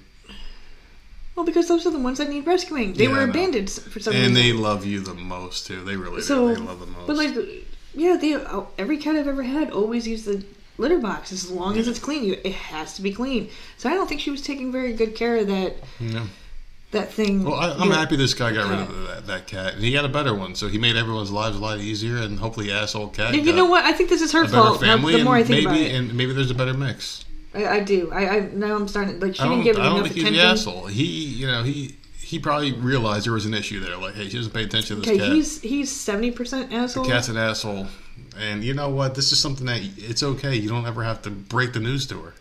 Well, because those are the ones that need rescuing. They Yeah, were abandoned for some reason. And they love you the most too. They really so, do. They love the most. but like, yeah, they oh, every cat I've ever had always used the litter box as long as it's clean. You, it has to be clean. So I don't think she was taking very good care of that yeah. that thing. Well, I, I'm happy this guy got rid of that, that cat, and he got a better one. So he made everyone's lives a lot easier, and hopefully, asshole cat. Yeah, you know what? I think this is her fault. Family, the more I think maybe, about it, and maybe there's a better mix. I, I do. I, I now I'm starting like she didn't give it I don't enough think he's the attention. asshole. He, you know, he he probably realized there was an issue there. Like, hey, she doesn't pay attention to this Okay, cat. he's he's seventy percent asshole. the Cat's an asshole. And you know what? This is something that it's okay. You don't ever have to break the news to her.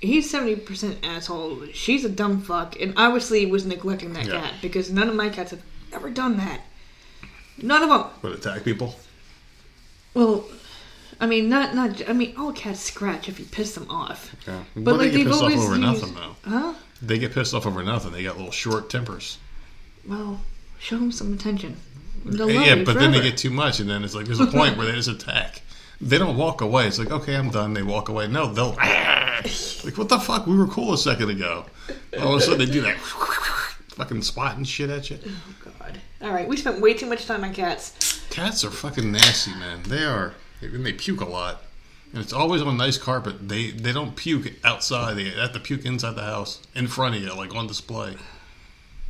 He's seventy percent asshole. She's a dumb fuck, and obviously was neglecting that Yeah. cat because none of my cats have ever done that. None of them. Would attack people. Well, I mean, not not. I mean, all cats scratch if you piss them off. Yeah. But, But, like they get pissed off over used, nothing, though. Huh? They get pissed off over nothing. They got little short tempers. Well, show them some attention. They'll yeah, but then they get too much, and then it's like there's a point where they just attack. They don't walk away. It's like okay, I'm done. They walk away. No, they'll like what the fuck? We were cool a second ago. All of a sudden they do that fucking swatting shit at you. Oh God! All right, we spent way too much time on cats. Cats are fucking nasty, man. They are, and they puke a lot. And it's always on a nice carpet. They they don't puke outside. They have to puke inside the house, in front of you, like on display.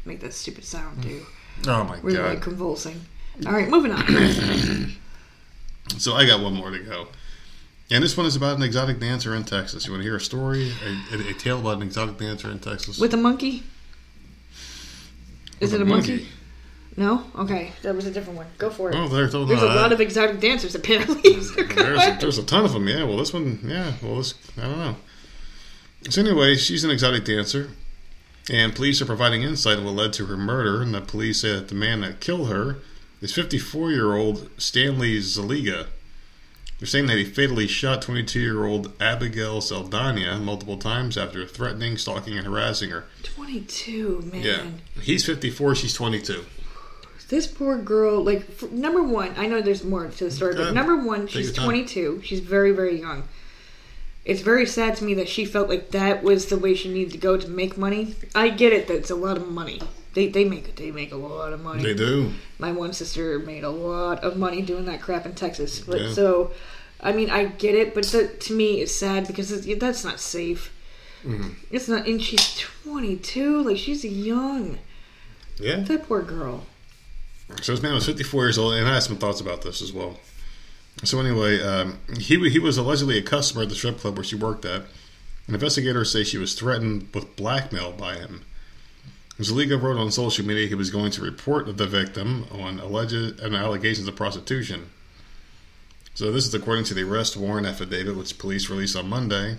Make that stupid sound too. Oh my We're god! like convulsing. All right, moving on. So I got one more to go. And this one is about an exotic dancer in Texas. You want to hear a story, a, a, a tale about an exotic dancer in Texas? With a monkey? Is With it a monkey? No? Okay, that was a different one. Go for it. Oh, there's, uh, There's a lot of exotic dancers, apparently. there's, a, there's a ton of them. Yeah. Well, this one, yeah. Well, this I don't know. So anyway, she's an exotic dancer, And police are providing insight on what led to her murder. And the police say that the man that killed her is 54 year old Stanley Zaliga. They're saying that he fatally shot 22 year old Abigail Saldana multiple times after threatening, stalking, and harassing her. 22, man. Yeah. He's 54, she's 22. This poor girl, like, f number one, I know there's more to the story, but number one, she's 22. She's very, very young. It's very sad to me that she felt like that was the way she needed to go to make money. I get it that it's a lot of money. They, they make they make a lot of money. They do. My one sister made a lot of money doing that crap in Texas. But Yeah. so, I mean, I get it, but that to me it's sad because it's, that's not safe. Mm-hmm. It's not, and she's 22. Like she's young. Yeah. That poor girl. So this man was 54 years old, and I had some thoughts about this as well. So anyway, um, he he was allegedly a customer at the strip club where she worked at. And investigators say she was threatened with blackmail by him. Zaliga wrote on social media he was going to report the victim on alleged and allegations of prostitution. So this is according to the arrest warrant affidavit, which police released on Monday.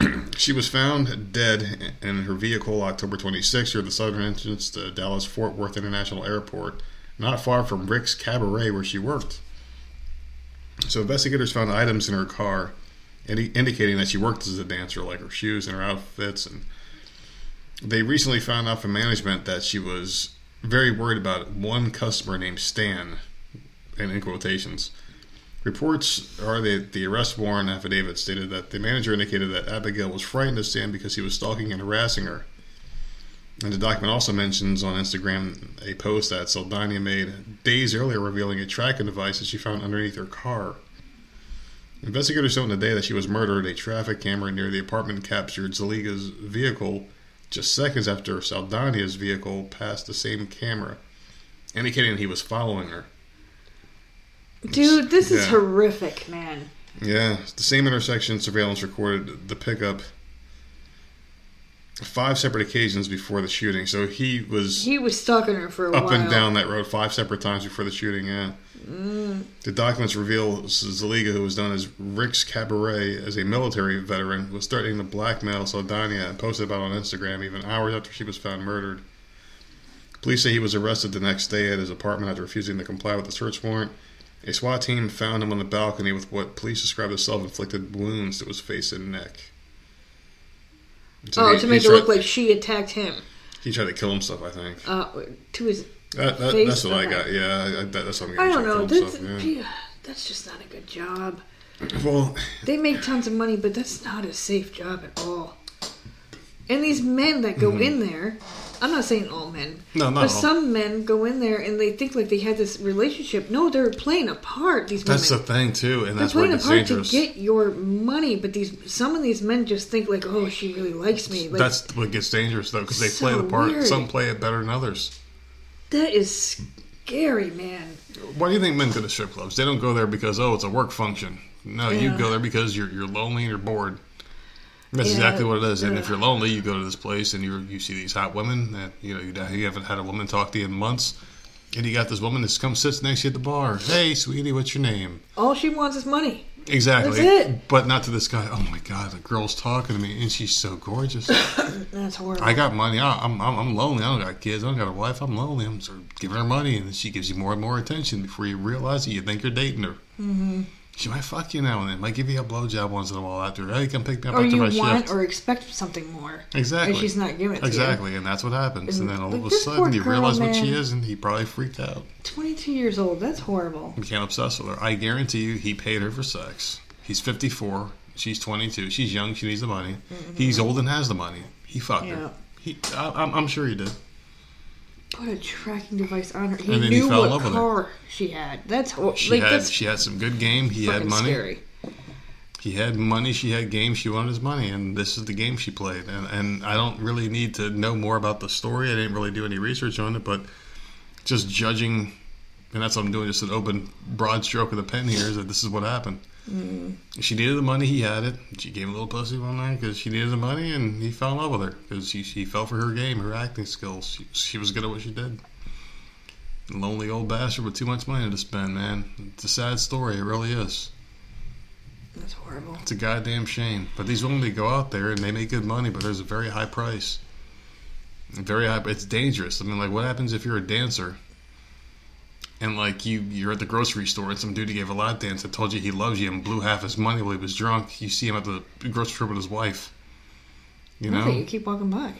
she was found dead in her vehicle October 26th near the southern entrance to Dallas Fort Worth International Airport, not far from Rick's Cabaret where she worked. So investigators found items in her car indi- indicating that she worked as a dancer, like her shoes and her outfits. And they recently found out from management that she was very worried about one customer named Stan, and in quotations. Reports are that the arrest warrant affidavit stated that the manager indicated that Abigail was frightened of Stan because he was stalking and harassing her. And the document also mentions on Instagram a post that Saldana made days earlier revealing a tracking device that she found underneath her car. Investigators found the day that she was murdered, a traffic camera near the apartment captured Zaliga's vehicle just seconds after Saldana's vehicle passed the same camera, indicating he was following her. Dude, this is horrific, man. Yeah, the same intersection surveillance recorded the pickup five separate occasions before the shooting. So he was He was stalking her for a up while. and down that road five separate times before the shooting. Yeah. Mm. The documents reveal Zaliga, who was known as Rick's Cabaret as a military veteran, was threatening to blackmail Saldana and posted about on Instagram even hours after she was found murdered. Police say he was arrested the next day at his apartment after refusing to comply with the search warrant. A SWAT team found him on the balcony with what police described as self-inflicted wounds to his face and neck. So Oh, he- to make it tried- look like she attacked him. he tried to kill himself. I think Uh, to his. that, that, Face that's what I got. Yeah, I, that, that's what I'm I don't know. He tried to That's himself, yeah. that's just not a good job. Well, They make tons of money, but that's not a safe job at all. And these men that go in there, I'm not saying all men, no, not but all. some men go in there and they think like they had this relationship. No, they're playing a part. These That's the thing too, and They're that's where it playing a gets part dangerous. to get your money, but these some of these men just think like, oh, she really likes me. Like that's what gets dangerous though, because they play So the part. weird. Some play it better than others. that is scary, man. Why do you think men go to strip clubs? They don't go there because oh, it's a work function. No, you Yeah. go there because you're you're lonely and you're bored. That's Yeah, exactly what it is. And if you're lonely, you go to this place and you you see these hot women that you know you, you haven't had a woman talk to you in months, and you got this woman that's come sits next to you at the bar. Hey, sweetie, what's your name? All she wants is money. Exactly. That's it. But not to this guy. Oh my God, the girl's talking to me and she's so gorgeous. That's horrible. I got money. I, I'm, I'm I'm lonely. I don't got kids. I don't got a wife. I'm lonely. I'm sort of giving her money, and then she gives you more and more attention before you realize it. You think you're dating her. Mm-hmm. She might fuck you now and then. Might give you a blowjob once in a while after. Hey, come pick me up or after you my want shift. or expect something more. exactly. And she's not giving it to you. exactly, and that's what happens. And then all of a sudden, you realize what she is, and he probably freaked out. 22 years old. That's horrible. You can't obsess with her. I guarantee you, he paid her for sex. He's 54. She's 22. She's young. She needs the money. He's old and has the money. He fucked Mm-hmm. Yeah. her. He, I, I'm, I'm sure he did. Put a tracking device on her. He And then he knew fell in what love with her. car she had. That's hor- She like had that's she had some good game. He had money. scary. He had money. She had game. She wanted his money, and this is the game she played. And and I don't really need to know more about the story. I didn't really do any research on it, but just judging, and that's what I'm doing. Just an open, broad stroke of the pen here is that this is what happened. Mm. She needed the money. He had it. She gave him a little pussy one night because she needed the money, and he fell in love with her because she, she fell for her game, her acting skills. She, she was good at what she did. Lonely old bastard with too much money to spend, man. It's a sad story. It really is. That's horrible. It's a goddamn shame. But these women, they go out there and they make good money, but there's a very high price. Very high. It's dangerous. I mean, like, what happens if you're a dancer and like you you're at the grocery store and some dude who gave a lap dance that told you he loves you and blew half his money while he was drunk? You see him at the grocery store with his wife. You know, Okay, you keep walking by.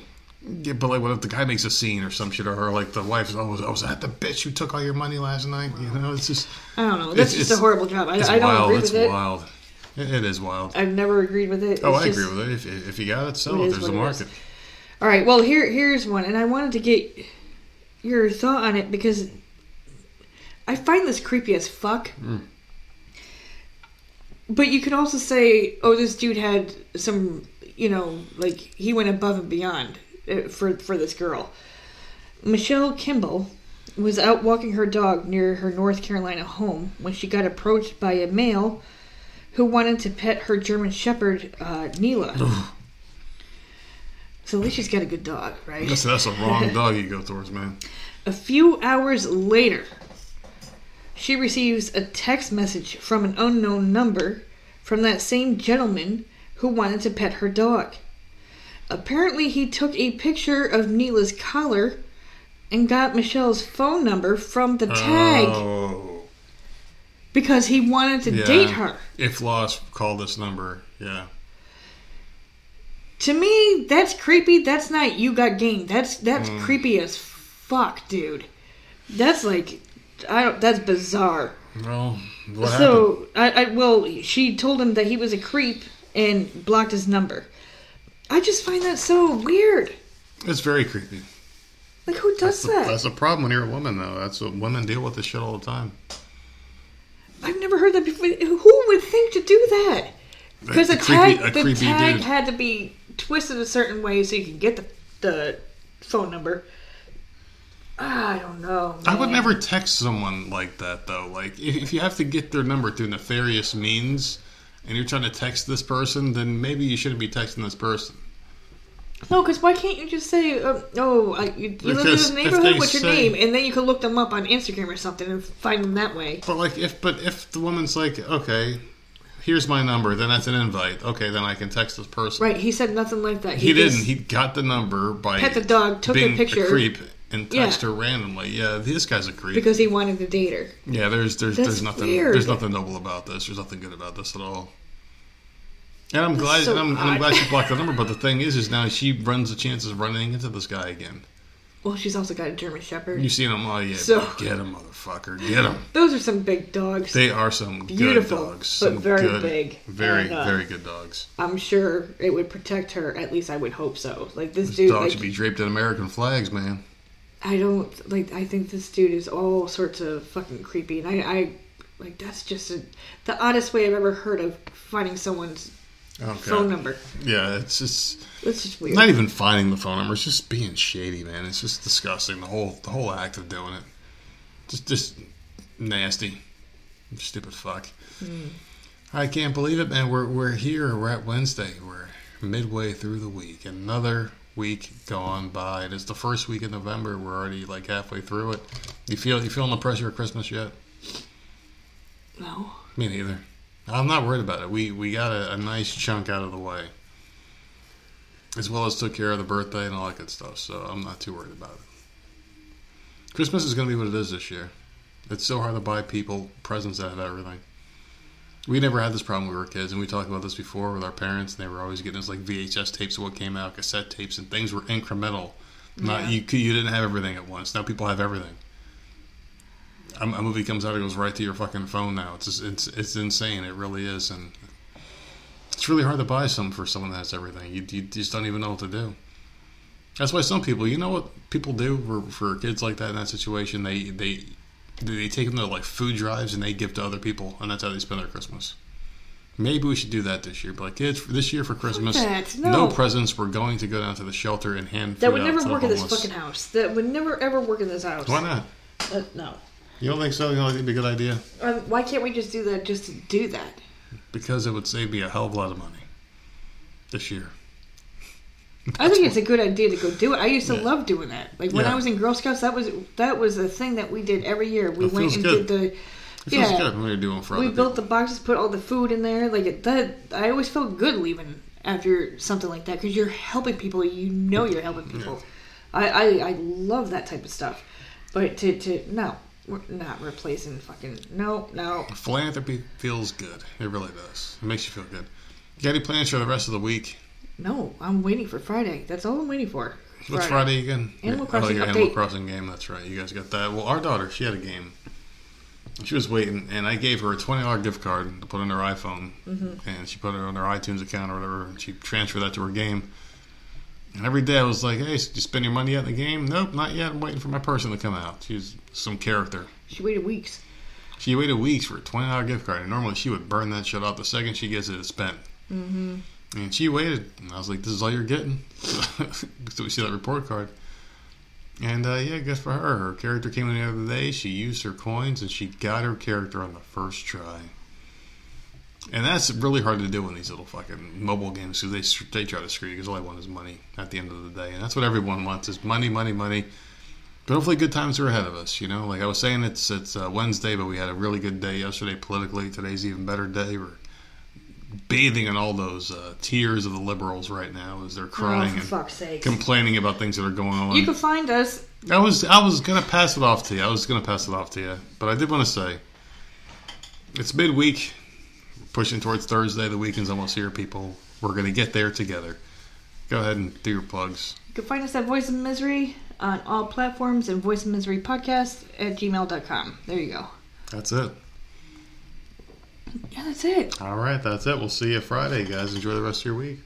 yeah, but like, what if the guy makes a scene or some shit, or her, like the wife's, oh, was, oh, was that the bitch who took all your money last night? You know, it's just, I don't know. That's It's- just a horrible job. I, it's I don't wild. agree It's with it. wild. It, it is wild. I've never agreed with it. Oh, I just- agree with it. If, if you got it, sell It it. There's a what it is. market. All right. Well, here here's one, and I wanted to get your thought on it because I find this creepy as fuck. Mm. But you could also say, oh, this dude had some, you know, like he went above and beyond uh, for for this girl. Michelle Kimball was out walking her dog near her North Carolina home when she got approached by a male who wanted to pet her German Shepherd, uh, Neela. so at least she's got a good dog, right? That's, that's a wrong dog you go towards, man. A few hours later, she receives a text message from an unknown number from that same gentleman who wanted to pet her dog. Apparently, he took a picture of Neela's collar and got Michelle's phone number from the tag Oh, because he wanted to yeah. date her. If lost, call this number. Yeah. To me, that's creepy. That's not you got game. That's that's Mm. creepy as fuck, dude. That's like I don't. That's bizarre. Well, what happened? so I, I well, she told him that he was a creep and blocked his number. I just find that so weird. It's very creepy. Like who does That's the, that? that's the problem when you're a woman, though. That's what women deal with this shit all the time. I've never heard that before. Who would think to do that? Because the A creepy- tag, a the tag dude. had to be twisted a certain way so you can get the the phone number. I don't know. I would never text someone like that, though. Like, if, if you have to get their number through nefarious means, and you're trying to text this person, then maybe you shouldn't be texting this person. No, because why can't you just say, uh, "Oh, I, you, you live in this neighborhood. What's your say- name?" And then you can look them up on Instagram or something and find them that way. But like, if but if the woman's like, okay, here's my number, then that's an invite. Okay, then I can text this person. Right? He said nothing like that. He, just didn't. He got the number by pet the dog, took being a picture creep, and Yeah. text her randomly. Yeah, this guy's a creep. because he wanted to date her. yeah, there's there's That's there's nothing weird. there's nothing noble about this. There's nothing good about this at all. And I'm glad so and I'm, and I'm glad she blocked the number. But the thing is, is now she runs the chances of running into this guy again. Well, she's also got a German Shepherd. You seen him? Oh yeah, So- get him, motherfucker, get him. Those are some big dogs. They are some Beautiful, good dogs, but some very good, big. very And, uh, very good dogs. I'm sure it would protect her. At least I would hope so. Like this, This dude, dog like, should be draped in American flags, man. I don't like. I think this dude is all sorts of fucking creepy, and I, I like that's just a, the oddest way I've ever heard of finding someone's Okay. phone number. Yeah, it's just It's just weird. not even finding the phone number. It's just being shady, man. It's just disgusting. The whole the whole act of doing it, just just nasty, stupid fuck. Hmm. I can't believe it, man. We're we're here. We're at Wednesday. We're midway through the week. Another week gone by. It's the first week in November. We're already like halfway through it. You feel you feeling the pressure of Christmas yet? no. Me neither. I'm not worried about it. We we got a, a nice chunk out of the way, as well as took care of the birthday and all that good stuff. So I'm not too worried about it. Christmas is going to be what it is this year. It's so hard to buy people presents that have everything. We never had this problem when we were kids, and we talked about this before with our parents. And they were always getting us like VHS tapes of what came out, cassette tapes, and things were incremental. Not Yeah. you. You didn't have everything at once. Now people have everything. A, a movie comes out, it goes right to your fucking phone now. It's just, it's it's insane. It really is, and it's really hard to buy something for someone that has everything. You, you just don't even know what to do. That's why some people, you know, what people do for, for kids like that in that situation, they they they take them to like food drives and they give to other people, and that's how they spend their Christmas. Maybe we should do that this year. But like kids, this year for Christmas, that. no. No. presents. We're going to go down to the shelter and hand. That would never work in this fucking house. That would never ever work in this house. Why not? Uh, no. You don't think so? You don't think it'd be a good idea? Um, why can't we just do that just to do that? Because it would save me a hell of a lot of money this year. I think it's a good idea to go do it. I used to Yeah. love doing that. Like when Yeah. I was in Girl Scouts, that was that was a thing that we did every year. We went and good. did the It yeah. good when you're doing for We built the boxes, put all the food in there. Like it, that, I always felt good leaving after something like that because you're helping people. You know you're helping people. I, I, I love that type of stuff. But to, to no, we're not replacing fucking no, no. Philanthropy feels good. It really does. It makes you feel good. You got any plans for the rest of the week? No, I'm waiting for Friday. That's all I'm waiting for. What's Friday again? Animal Crossing oh, your update. Animal Crossing game. That's right. You guys got that. Well, our daughter, she had a game. She was waiting, and I gave her a twenty dollar gift card to put on her iPhone, Mm-hmm. and she put it on her iTunes account or whatever, and she transferred that to her game. And every day I was like, "Hey, did you spend your money yet in the game?" Nope, not yet. I'm waiting for my person to come out. She's some character. She waited weeks. She waited weeks for a twenty dollar gift card, and normally she would burn that shit off the second she gets it spent. Mm-hmm. And she waited, and I was like, "This is all you're getting." so we see that report card, and uh, yeah, good for her. Her character came in the other day. She used her coins, and she got her character on the first try. And that's really hard to do in these little fucking mobile games because they they try to screw you because all they want is money at the end of the day, and that's what everyone wants is money, money, money. But hopefully, good times are ahead of us. You know, like I was saying, it's it's uh, Wednesday, but we had a really good day yesterday politically. Today's even better day. We're bathing in all those uh, tears of the liberals right now as they're Oh, crying for and complaining about things that are going on. You can find us. I was I was gonna pass it off to you. I was gonna pass it off to you, but I did want to say it's midweek, pushing towards Thursday. The weekend's almost here, people. We're gonna get there together. Go ahead and do your plugs. You can find us at Voice of Misery on all platforms and Voice of Misery Podcast at gmail.com. There you go. That's it. Yeah, that's it. All right, that's it. We'll see you Friday, guys. Enjoy the rest of your week.